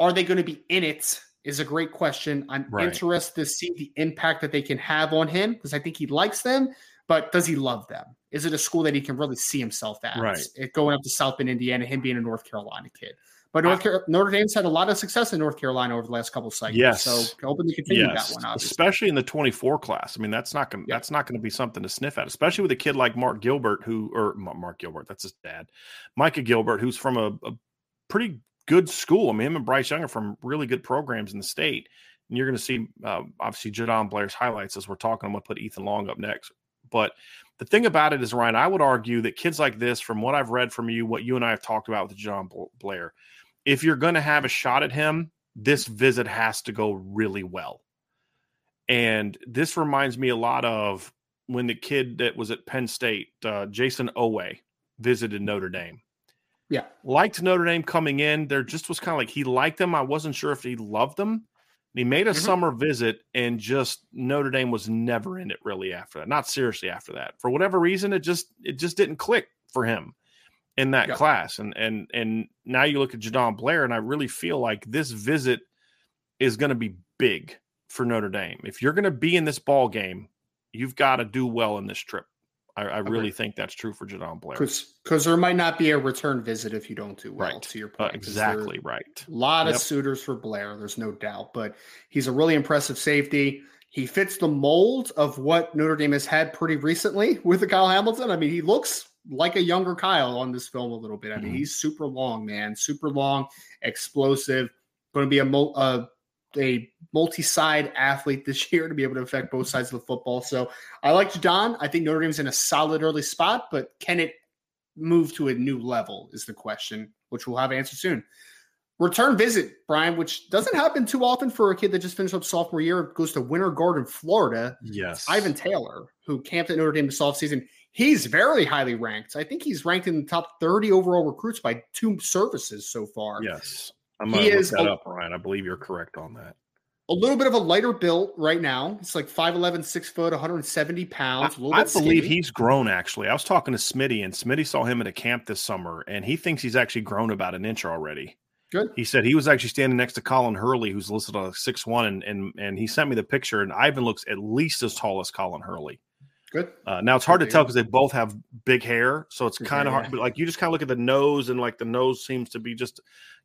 are they going to be in it is a great question. I'm right. interested to see the impact that they can have on him because I think he likes them, but does he love them? Is it a school that he can really see himself at? Right. It, going up to South Bend, Indiana, him being a North Carolina kid. But North Car- Notre Dame's had a lot of success in North Carolina over the last couple of cycles. Yes. So hoping to continue yes. that one, obviously. especially in the 24 class. I mean, that's not going yeah. that's not going to be something to sniff at, especially with a kid like Mark Gilbert, who or Mark Gilbert, that's his dad, Micah Gilbert, who's from a, a pretty good school. I mean, him and Bryce Young are from really good programs in the state. And you're going to see, uh, obviously, Jadon Blair's highlights as we're talking. I'm going to put Ethan Long up next. But the thing about it is, Ryan, I would argue that kids like this, from what I've read from you, what you and I have talked about with Jadon Blair, if you're going to have a shot at him, this visit has to go really well. And this reminds me a lot of when the kid that was at Penn State, uh, Jayson Oweh, visited Notre Dame. Yeah. Liked Notre Dame coming in. There just was kind of like he liked them. I wasn't sure if he loved them. He made a mm-hmm. summer visit and just Notre Dame was never in it really after that. Not seriously after that. For whatever reason, it just it just didn't click for him in that class. And and and now you look at Jadon Blair, and I really feel like this visit is going to be big for Notre Dame. If you're going to be in this ball game, you've got to do well in this trip. I, I really think that's true for Jadon Blair. Because there might not be a return visit if you don't do well, right. to your uh, point. Uh, exactly right. A lot yep. of suitors for Blair, there's no doubt. But he's a really impressive safety. He fits the mold of what Notre Dame has had pretty recently with the Kyle Hamilton. I mean, he looks like a younger Kyle on this film a little bit. I mean, mm-hmm. he's super long, man, super long, explosive. Going to be a, a a multi-side athlete this year to be able to affect both sides of the football. So I like Don. I think Notre Dame's in a solid early spot, but can it move to a new level is the question, which we'll have answered soon. Return visit, Brian, which doesn't happen too often for a kid that just finished up sophomore year, goes to Winter Garden, Florida. Yes. Ivan Taylor, who camped at Notre Dame this offseason. He's very highly ranked. I think he's ranked in the top 30 overall recruits by two services so far. Yes. I'm gonna he look is that a, up, Ryan. I believe you're correct on that. A little bit of a lighter built right now. It's like 5'11, 6 foot, 170 pounds. I, I believe he's grown actually. I was talking to Smitty, and Smitty saw him at a camp this summer, and he thinks he's actually grown about an inch already. Good. He said he was actually standing next to Colin Hurley, who's listed on six one, and and and he sent me the picture, and Ivan looks at least as tall as Colin Hurley. Good. Uh, now it's hard Good to tell because they both have big hair, so it's kind of hard. But like you just kind of look at the nose, and like the nose seems to be just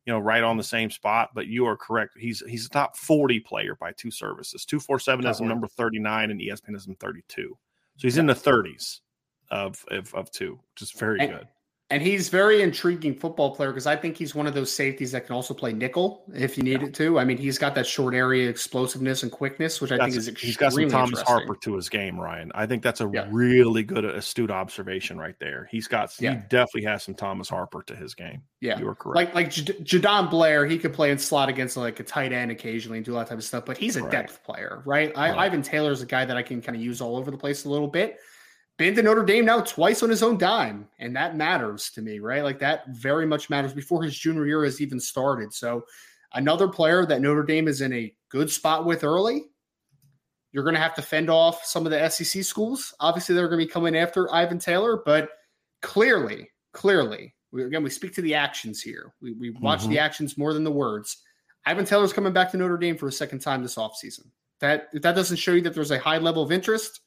you know, right on the same spot. But you are correct. He's he's a top 40 player by two services. 247 has him number 39 and ESPN has him 32. So he's yeah. in the 30s of, of, of two, which is very and, good. And he's very intriguing football player because I think he's one of those safeties that can also play nickel if you need yeah. it to. I mean, he's got that short area explosiveness and quickness, which I think is extremely He's got some Thomas Harper to his game, Ryan. I think that's a yeah. really good astute observation right there. He's got yeah. he definitely has some Thomas Harper to his game. Yeah, you were correct. Like like J- Jadon Blair, he could play in slot against like a tight end occasionally and do all that type of stuff, but he's a right. depth player, right? I, right. Ivan Taylor is a guy that I can kind of use all over the place a little bit been to Notre Dame now twice on his own dime, and that matters to me, right? Like that very much matters before his junior year has even started. So, another player that Notre Dame is in a good spot with early. You're going to have to fend off some of the SEC schools. Obviously, they're going to be coming after Ivan Taylor, but clearly, clearly, we, again, we speak to the actions here. We, we watch mm-hmm. the actions more than the words. Ivan Taylor's coming back to Notre Dame for a second time this offseason. That if that doesn't show you that there's a high level of interest,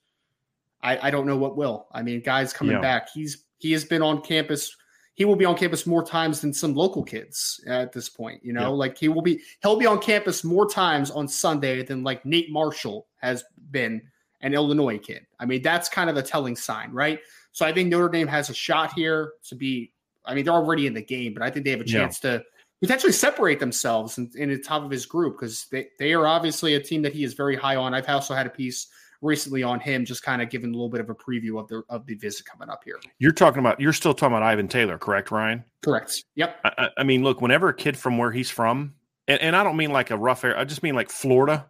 I, I don't know what will. I mean, guys coming yeah. back. He's he has been on campus. He will be on campus more times than some local kids at this point. You know, yeah. like he will be he'll be on campus more times on Sunday than like Nate Marshall has been an Illinois kid. I mean, that's kind of a telling sign, right? So I think Notre Dame has a shot here to be. I mean, they're already in the game, but I think they have a chance yeah. to potentially separate themselves in, in the top of his group because they, they are obviously a team that he is very high on. I've also had a piece recently on him, just kind of giving a little bit of a preview of the of the visit coming up here. You're talking about you're still talking about Ivan Taylor, correct, Ryan? Correct. Yep. I, I mean, look, whenever a kid from where he's from, and, and I don't mean like a rough area, I just mean like Florida,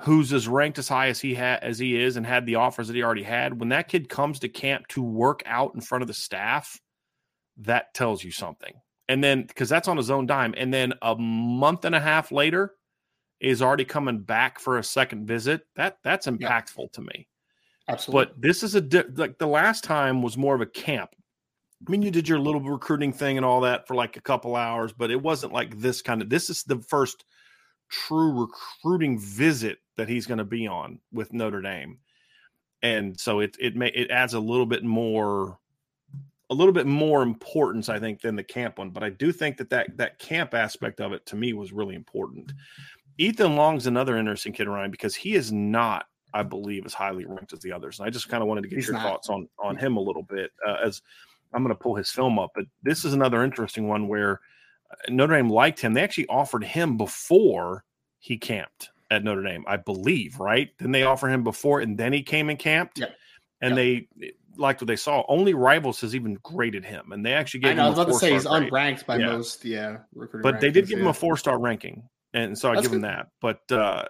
who's as ranked as high as he had as he is and had the offers that he already had. When that kid comes to camp to work out in front of the staff, that tells you something. And then because that's on his own dime, and then a month and a half later is already coming back for a second visit, that that's impactful yeah. to me. Absolutely. But this is a di- like the last time was more of a camp. I mean, you did your little recruiting thing and all that for like a couple hours, but it wasn't like this kind of. This is the first true recruiting visit that he's going to be on with Notre Dame, and so it it may it adds a little bit more a little bit more importance, I think, than the camp one. But I do think that that that camp aspect of it to me was really important. Ethan Long's another interesting kid, Ryan, because he is not, I believe, as highly ranked as the others. And I just kind of wanted to get He's your not. thoughts on on him a little bit. Uh, as I'm going to pull his film up, but this is another interesting one where Notre Dame liked him. They actually offered him before he camped at Notre Dame, I believe, right? Then they offered him before and then he came and camped. Yep. And yep. they liked what they saw. Only Rivals has even graded him, and they actually gave I him. I was about to say he's grade. unranked by yeah. most, yeah. But they did give him a four star ranking, and so I give good. him that. But uh,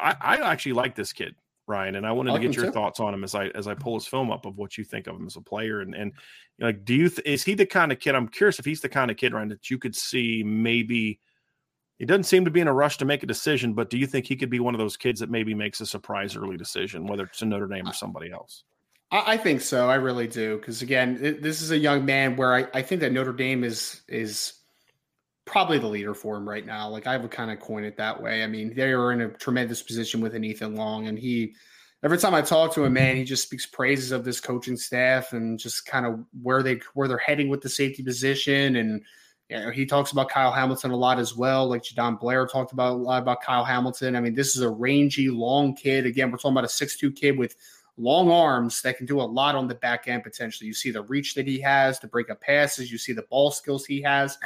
I, I actually like this kid, Ryan, and I wanted I to get your too. thoughts on him as I as I pull his film up of what you think of him as a player, and and like, do you th- is he the kind of kid? I'm curious if he's the kind of kid, Ryan, that you could see maybe. He doesn't seem to be in a rush to make a decision, but do you think he could be one of those kids that maybe makes a surprise early decision, whether it's to Notre Dame or somebody else? I, think so. I really do. Because again, this is a young man where I, I think that Notre Dame is is probably the leader for him right now. Like I would kind of coin it that way. I mean, they are in a tremendous position with an Ethan Long, and he every time I talk to him, man, he just speaks praises of this coaching staff and just kind of where they where they're heading with the safety position. And you know, he talks about Kyle Hamilton a lot as well. Like Jadon Blair talked about a lot about Kyle Hamilton. I mean, this is a rangy, long kid. Again, we're talking about a six-two kid with long arms that can do a lot on the back end potentially. You see the reach that he has to break up passes. You see the ball skills he has.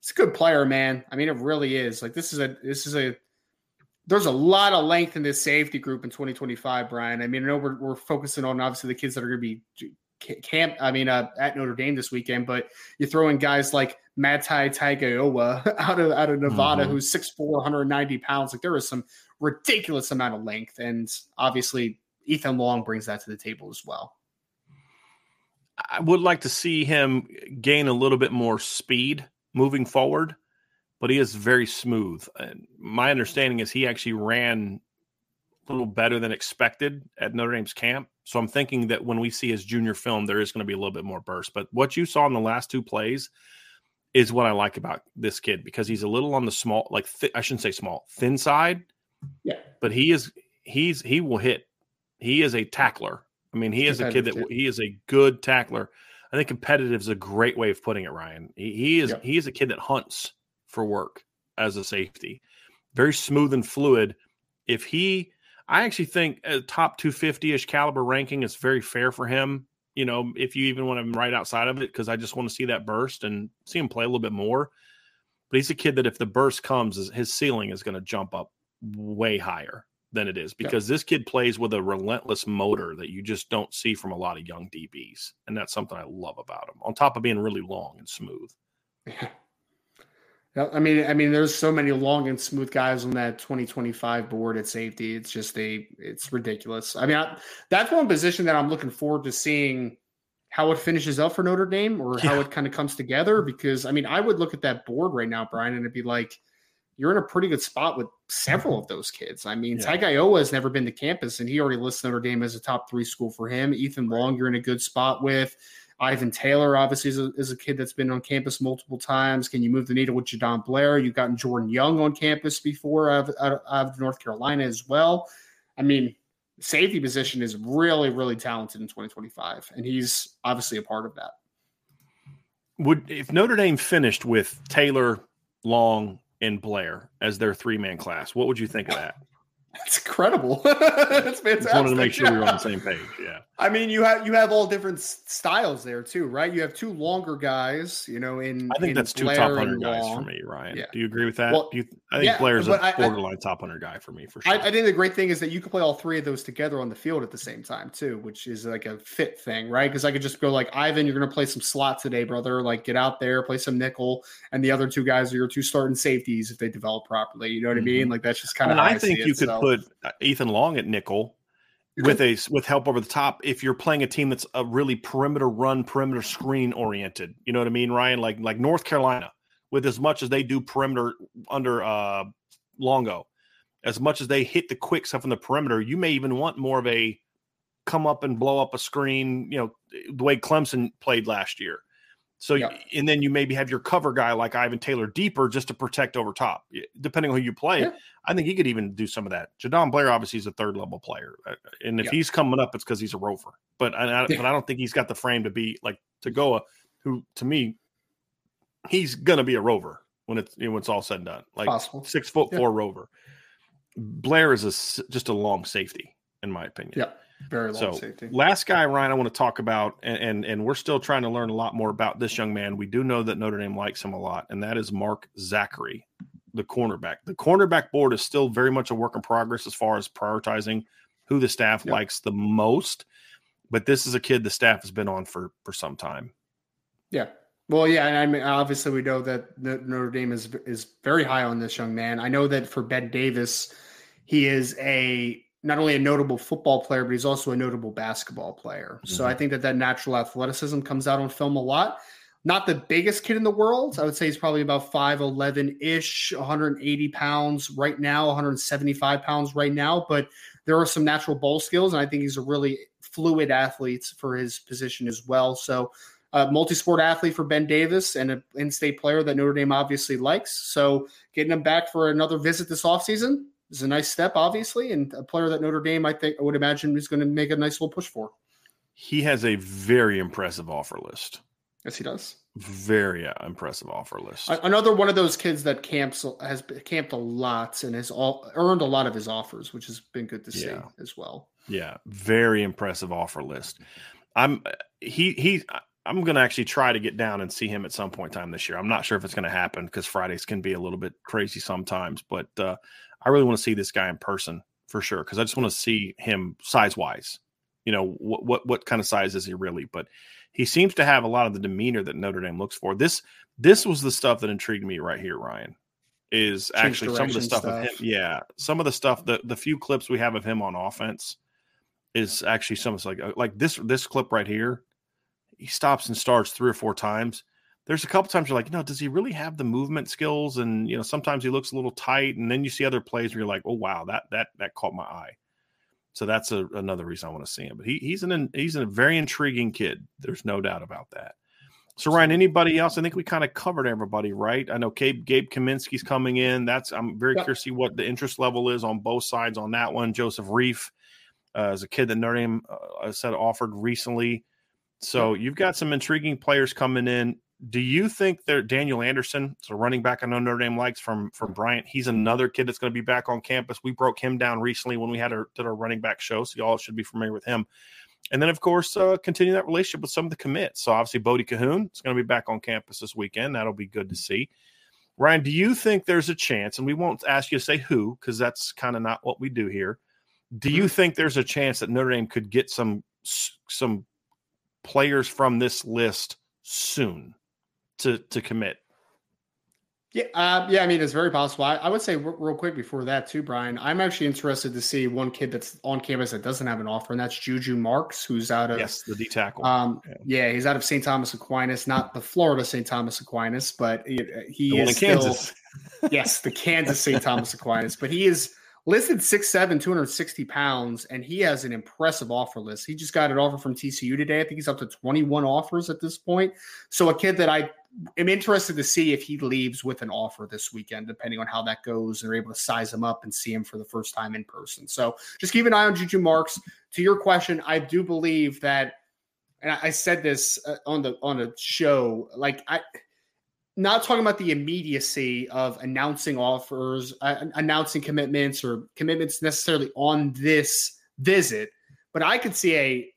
It's a good player, man. I mean, it really is. Like this is a this is a there's a lot of length in this safety group in 2025, Brian. I mean, I know we're, we're focusing on obviously the kids that are going to be camp. I mean, uh, at Notre Dame this weekend, but you throw in guys like Manti Tagovailoa out of out of Nevada, mm-hmm. who's 6'4", 190 pounds. Like there is some ridiculous amount of length, and obviously Ethan Long brings that to the table as well. I would like to see him gain a little bit more speed moving forward, but he is very smooth. And my understanding is he actually ran a little better than expected at Notre Dame's camp. So I'm thinking that when we see his junior film, there is going to be a little bit more burst. But what you saw in the last two plays is what I like about this kid because he's a little on the small, like th- I shouldn't say small, thin side. Yeah. But he is he's he will hit he is a tackler. I mean, he is a kid that he is a good tackler. I think competitive is a great way of putting it, Ryan. He, he is he is a kid that hunts for work as a safety. Very smooth and fluid. If he I actually think a top 250-ish caliber ranking is very fair for him. You know, if you even want him right outside of it, because I just want to see that burst and see him play a little bit more. But he's a kid that if the burst comes, his ceiling is going to jump up way higher than it is because yeah. this kid plays with a relentless motor that you just don't see from a lot of young DBs. And that's something I love about him, on top of being really long and smooth. Yeah. I mean, I mean, there's so many long and smooth guys on that 2025 board at safety. It's just a, it's ridiculous. I mean, I, that's one position that I'm looking forward to seeing how it finishes up for Notre Dame or yeah. how it kind of comes together. Because I mean, I would look at that board right now, Brian, and it'd be like, you're in a pretty good spot with several of those kids. I mean, yeah. Tagovailoa has never been to campus, and he already lists Notre Dame as a top three school for him. Ethan Long, you're in a good spot with. Ivan Taylor, obviously, is a, is a, kid that's been on campus multiple times. Can you move the needle with Jadon Blair? You've gotten Jordan Young on campus before out of, out of North Carolina as well. I mean, safety position is really, really talented in 2025, and he's obviously a part of that. Would if Notre Dame finished with Taylor, Long, and Blair as their three man class. What would you think of that? That's incredible. That's fantastic. Just wanted to make sure we were on the same page. Yeah. I mean, you have you have all different styles there too, right? You have two longer guys, you know. In I think in that's two top hundred guys for me, Ryan. Yeah. Do you agree with that? Well, you, I think yeah, Blair's a borderline I, top hundred guy for me for sure. I, I, think the great thing is that you can play all three of those together on the field at the same time too, which is like a fit thing, right? Because I could just go like Ivan, you're going to play some slot today, brother. Like get out there, play some nickel, and the other two guys are your two starting safeties if they develop properly. You know what mm-hmm. I mean? Like that's just kind of. I, I think you could so. put uh, Ethan Long at nickel with a with help over the top if you're playing a team that's a really perimeter run, perimeter screen oriented. You know what I mean, Ryan? Like like North Carolina, with as much as they do perimeter under uh Longo, as much as they hit the quick stuff in the perimeter, you may even want more of a come up and blow up a screen. You know the way Clemson played last year. So, yeah. and then you maybe have your cover guy like Ivan Taylor deeper just to protect over top, depending on who you play. Yeah. I think he could even do some of that. Jadon Blair obviously is a third level player, uh, and if yeah. he's coming up, it's because he's a rover. But I, I but I don't think he's got the frame to be like Togoa, who to me, he's gonna be a rover when it's when it's all said and done. Like Possible. six foot four rover. Blair is a just a long safety, in my opinion. Yeah. Very long so, safety. Last guy, Ryan, I want to talk about, and, and and we're still trying to learn a lot more about this young man. We do know that Notre Dame likes him a lot, and that is Mark Zachary, the cornerback. The cornerback board is still very much a work in progress as far as prioritizing who the staff yep. likes the most. But this is a kid the staff has been on for for some time. Yeah. Well, yeah, and I mean, obviously we know that Notre Dame is is very high on this young man. I know that for Ben Davis, he is a not only a notable football player, but he's also a notable basketball player. Mm-hmm. So I mm-hmm. think that that natural athleticism comes out on film a lot. Not the biggest kid in the world. I would say he's probably about 5'11 ish, 180 pounds right now, 175 pounds right now. But there are some natural ball skills, and I think he's a really fluid athlete for his position as well. So, uh, multi-sport athlete for Ben Davis and an in-state player that Notre Dame obviously likes. So, getting him back for another visit this offseason is a nice step, obviously, and a player that Notre Dame, I think, I would imagine, is going to make a nice little push for. He has a very impressive offer list. Yes, he does. Very uh, impressive offer list. Another one of those kids that camps has camped a lot and has all earned a lot of his offers, which has been good to see yeah. as well. Yeah, very impressive offer list. I'm he he. I'm going to actually try to get down and see him at some point in time this year. I'm not sure if it's going to happen because Fridays can be a little bit crazy sometimes, but uh, I really want to see this guy in person for sure because I just want to see him size wise. You know what what what kind of size is he really? But he seems to have a lot of the demeanor that Notre Dame looks for. This this was the stuff that intrigued me right here, Ryan. Is Change actually some of the stuff, stuff, of him. Yeah, some of the stuff the the few clips we have of him on offense is actually some like uh, like this this clip right here. He stops and starts three or four times there's a couple times you're like, you know, does he really have the movement skills? And you know, sometimes he looks a little tight, and then you see other plays where you're like, oh wow, that that that caught my eye. So that's a, another reason I want to see him. But he, he's an he's a very intriguing kid. There's no doubt about that. So Ryan, anybody else? I think we kind of covered everybody, right? I know Gabe Gabe Kaminsky's coming in. That's I'm very yep. curious to see what the interest level is on both sides on that one. Joseph Reef uh, is a kid that Notre Dame uh, said offered recently. So you've got some intriguing players coming in do you think that Daniel Anderson, so running back I know Notre Dame likes from from Bryant, he's another kid that's going to be back on campus. We broke him down recently when we had our did our running back show, so y'all should be familiar with him. And then, of course, uh, continue that relationship with some of the commits. So obviously, Bodie Cahoon is going to be back on campus this weekend. That'll be good to see. Ryan, do you think there's a chance? And we won't ask you to say who because that's kind of not what we do here. Do you mm-hmm. think there's a chance that Notre Dame could get some some players from this list soon? To to commit. Yeah, uh, yeah. I mean, it's very possible. I, I would say real quick before that too, Brian. I'm actually interested to see one kid that's on campus that doesn't have an offer, and that's Juju Marks, who's out of yes, the D tackle. Um, yeah. yeah. he's out of St. Thomas Aquinas, not the Florida St. Thomas Aquinas, but he, he the is still, Kansas. yes, the Kansas St. Thomas Aquinas, but he is listed 6'7, 260 pounds, and he has an impressive offer list. He just got an offer from TCU today. I think he's up to 21 offers at this point. So a kid that I am interested to see if he leaves with an offer this weekend, depending on how that goes. They're able to size him up and see him for the first time in person. So just keep an eye on Juju Marks. To your question, I do believe that, and I said this uh, on the on a show, like I. Not talking about the immediacy of announcing offers, uh, announcing commitments, or commitments necessarily on this visit, but I could see a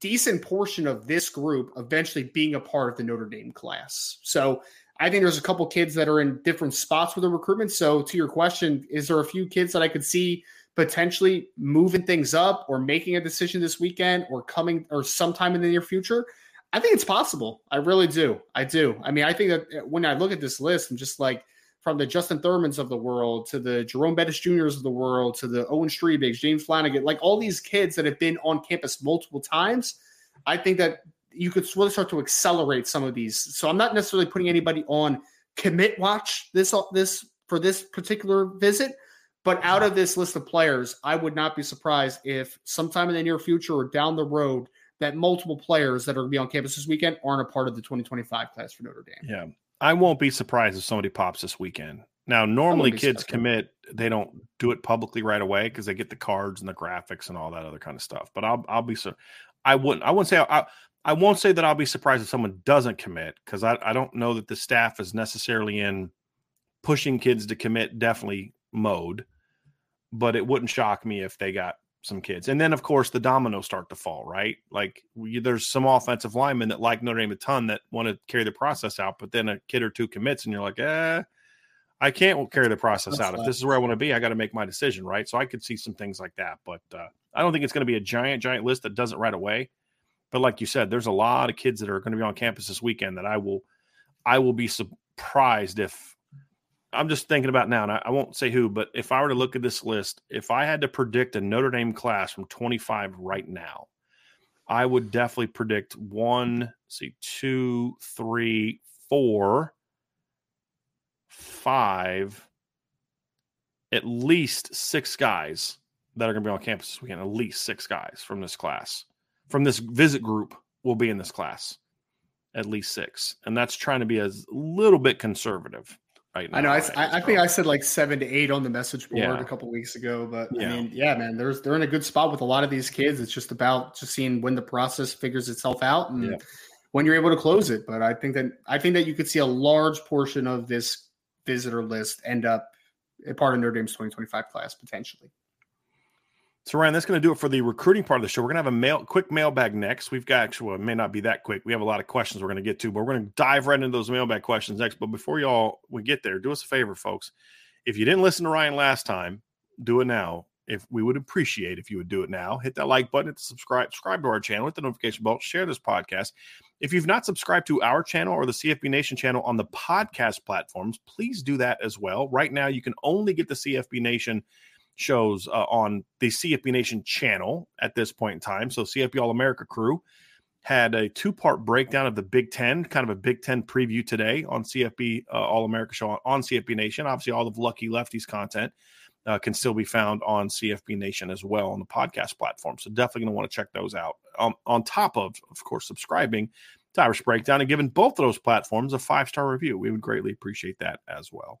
decent portion of this group eventually being a part of the Notre Dame class. So I think there's a couple kids that are in different spots with the recruitment. So to your question, is there a few kids that I could see potentially moving things up or making a decision this weekend or coming or sometime in the near future? I think it's possible. I really do. I do. I mean, I think that uh, when I look at this list, I'm just like, from the Justin Thurmans of the world to the Jerome Bettis Juniors of the world to the Owen Strebigs, James Flanagan, like all these kids that have been on campus multiple times, I think that you could really start to accelerate some of these. So I'm not necessarily putting anybody on commit watch this uh, this for this particular visit, but out of this list of players, I would not be surprised if sometime in the near future or down the road that multiple players that are going to be on campus this weekend aren't a part of the 2025 class for Notre Dame. Yeah. I won't be surprised if somebody pops this weekend. Now, normally kids commit, they don't do it publicly right away because they get the cards and the graphics and all that other kind of stuff. But I'll I'll be so I wouldn't I wouldn't say I I won't say that I'll be surprised if someone doesn't commit because I, I don't know that the staff is necessarily in pushing kids to commit definitely mode. But it wouldn't shock me if they got some kids. And then, of course, the dominoes start to fall, right? Like we, there's some offensive linemen that like Notre Dame a ton that want to carry the process out, but then a kid or two commits, and you're like, eh, I can't carry the process That's out. If this is where I want to be, I got to make my decision, right? So I could see some things like that, but uh, I don't think it's going to be a giant, giant list that does it right away. But like you said, there's a lot of kids that are going to be on campus this weekend that I will, I will be surprised if I'm just thinking about now, and I, I, won't say who, but if I were to look at this list, if I had to predict a Notre Dame class from 25 right now, I would definitely predict one, see, two, three, four, five, at least six guys that are going to be on campus this weekend. At least six guys from this class, from this visit group, will be in this class. At least six, and that's trying to be a little bit conservative right now. I know. I, I, I think I said like seven to eight on the message board yeah. a couple weeks ago, but yeah. I mean, yeah, man, there's they're in a good spot with a lot of these kids. It's just about just seeing when the process figures itself out and yeah. when you're able to close it. But I think that I think that you could see a large portion of this visitor list end up a part of Notre Dame's 2025 class potentially. So Ryan, that's going to do it for the recruiting part of the show. We're going to have a mail, quick mailbag next. We've got actually, well, it may not be that quick. We have a lot of questions we're going to get to, but we're going to dive right into those mailbag questions next. But before y'all we get there, do us a favor, folks. If you didn't listen to Ryan last time, do it now. If we would appreciate if you would do it now, hit that like button, hit subscribe, subscribe to our channel, hit the notification bell, share this podcast. If you've not subscribed to our channel or the CFB Nation channel on the podcast platforms, please do that as well. Right now, you can only get the CFB Nation shows uh, on the CFB Nation channel at this point in time. So CFB All America crew had a two part breakdown of the Big Ten, kind of a Big Ten preview today on CFB uh, All America show on, on, CFB Nation. Obviously, all of Lucky Lefties content uh, can still be found on CFB Nation as well on the podcast platform. So definitely going to want to check those out. Um, on top of, of course, subscribing to Irish Breakdown and giving both of those platforms a five star review. We would greatly appreciate that as well.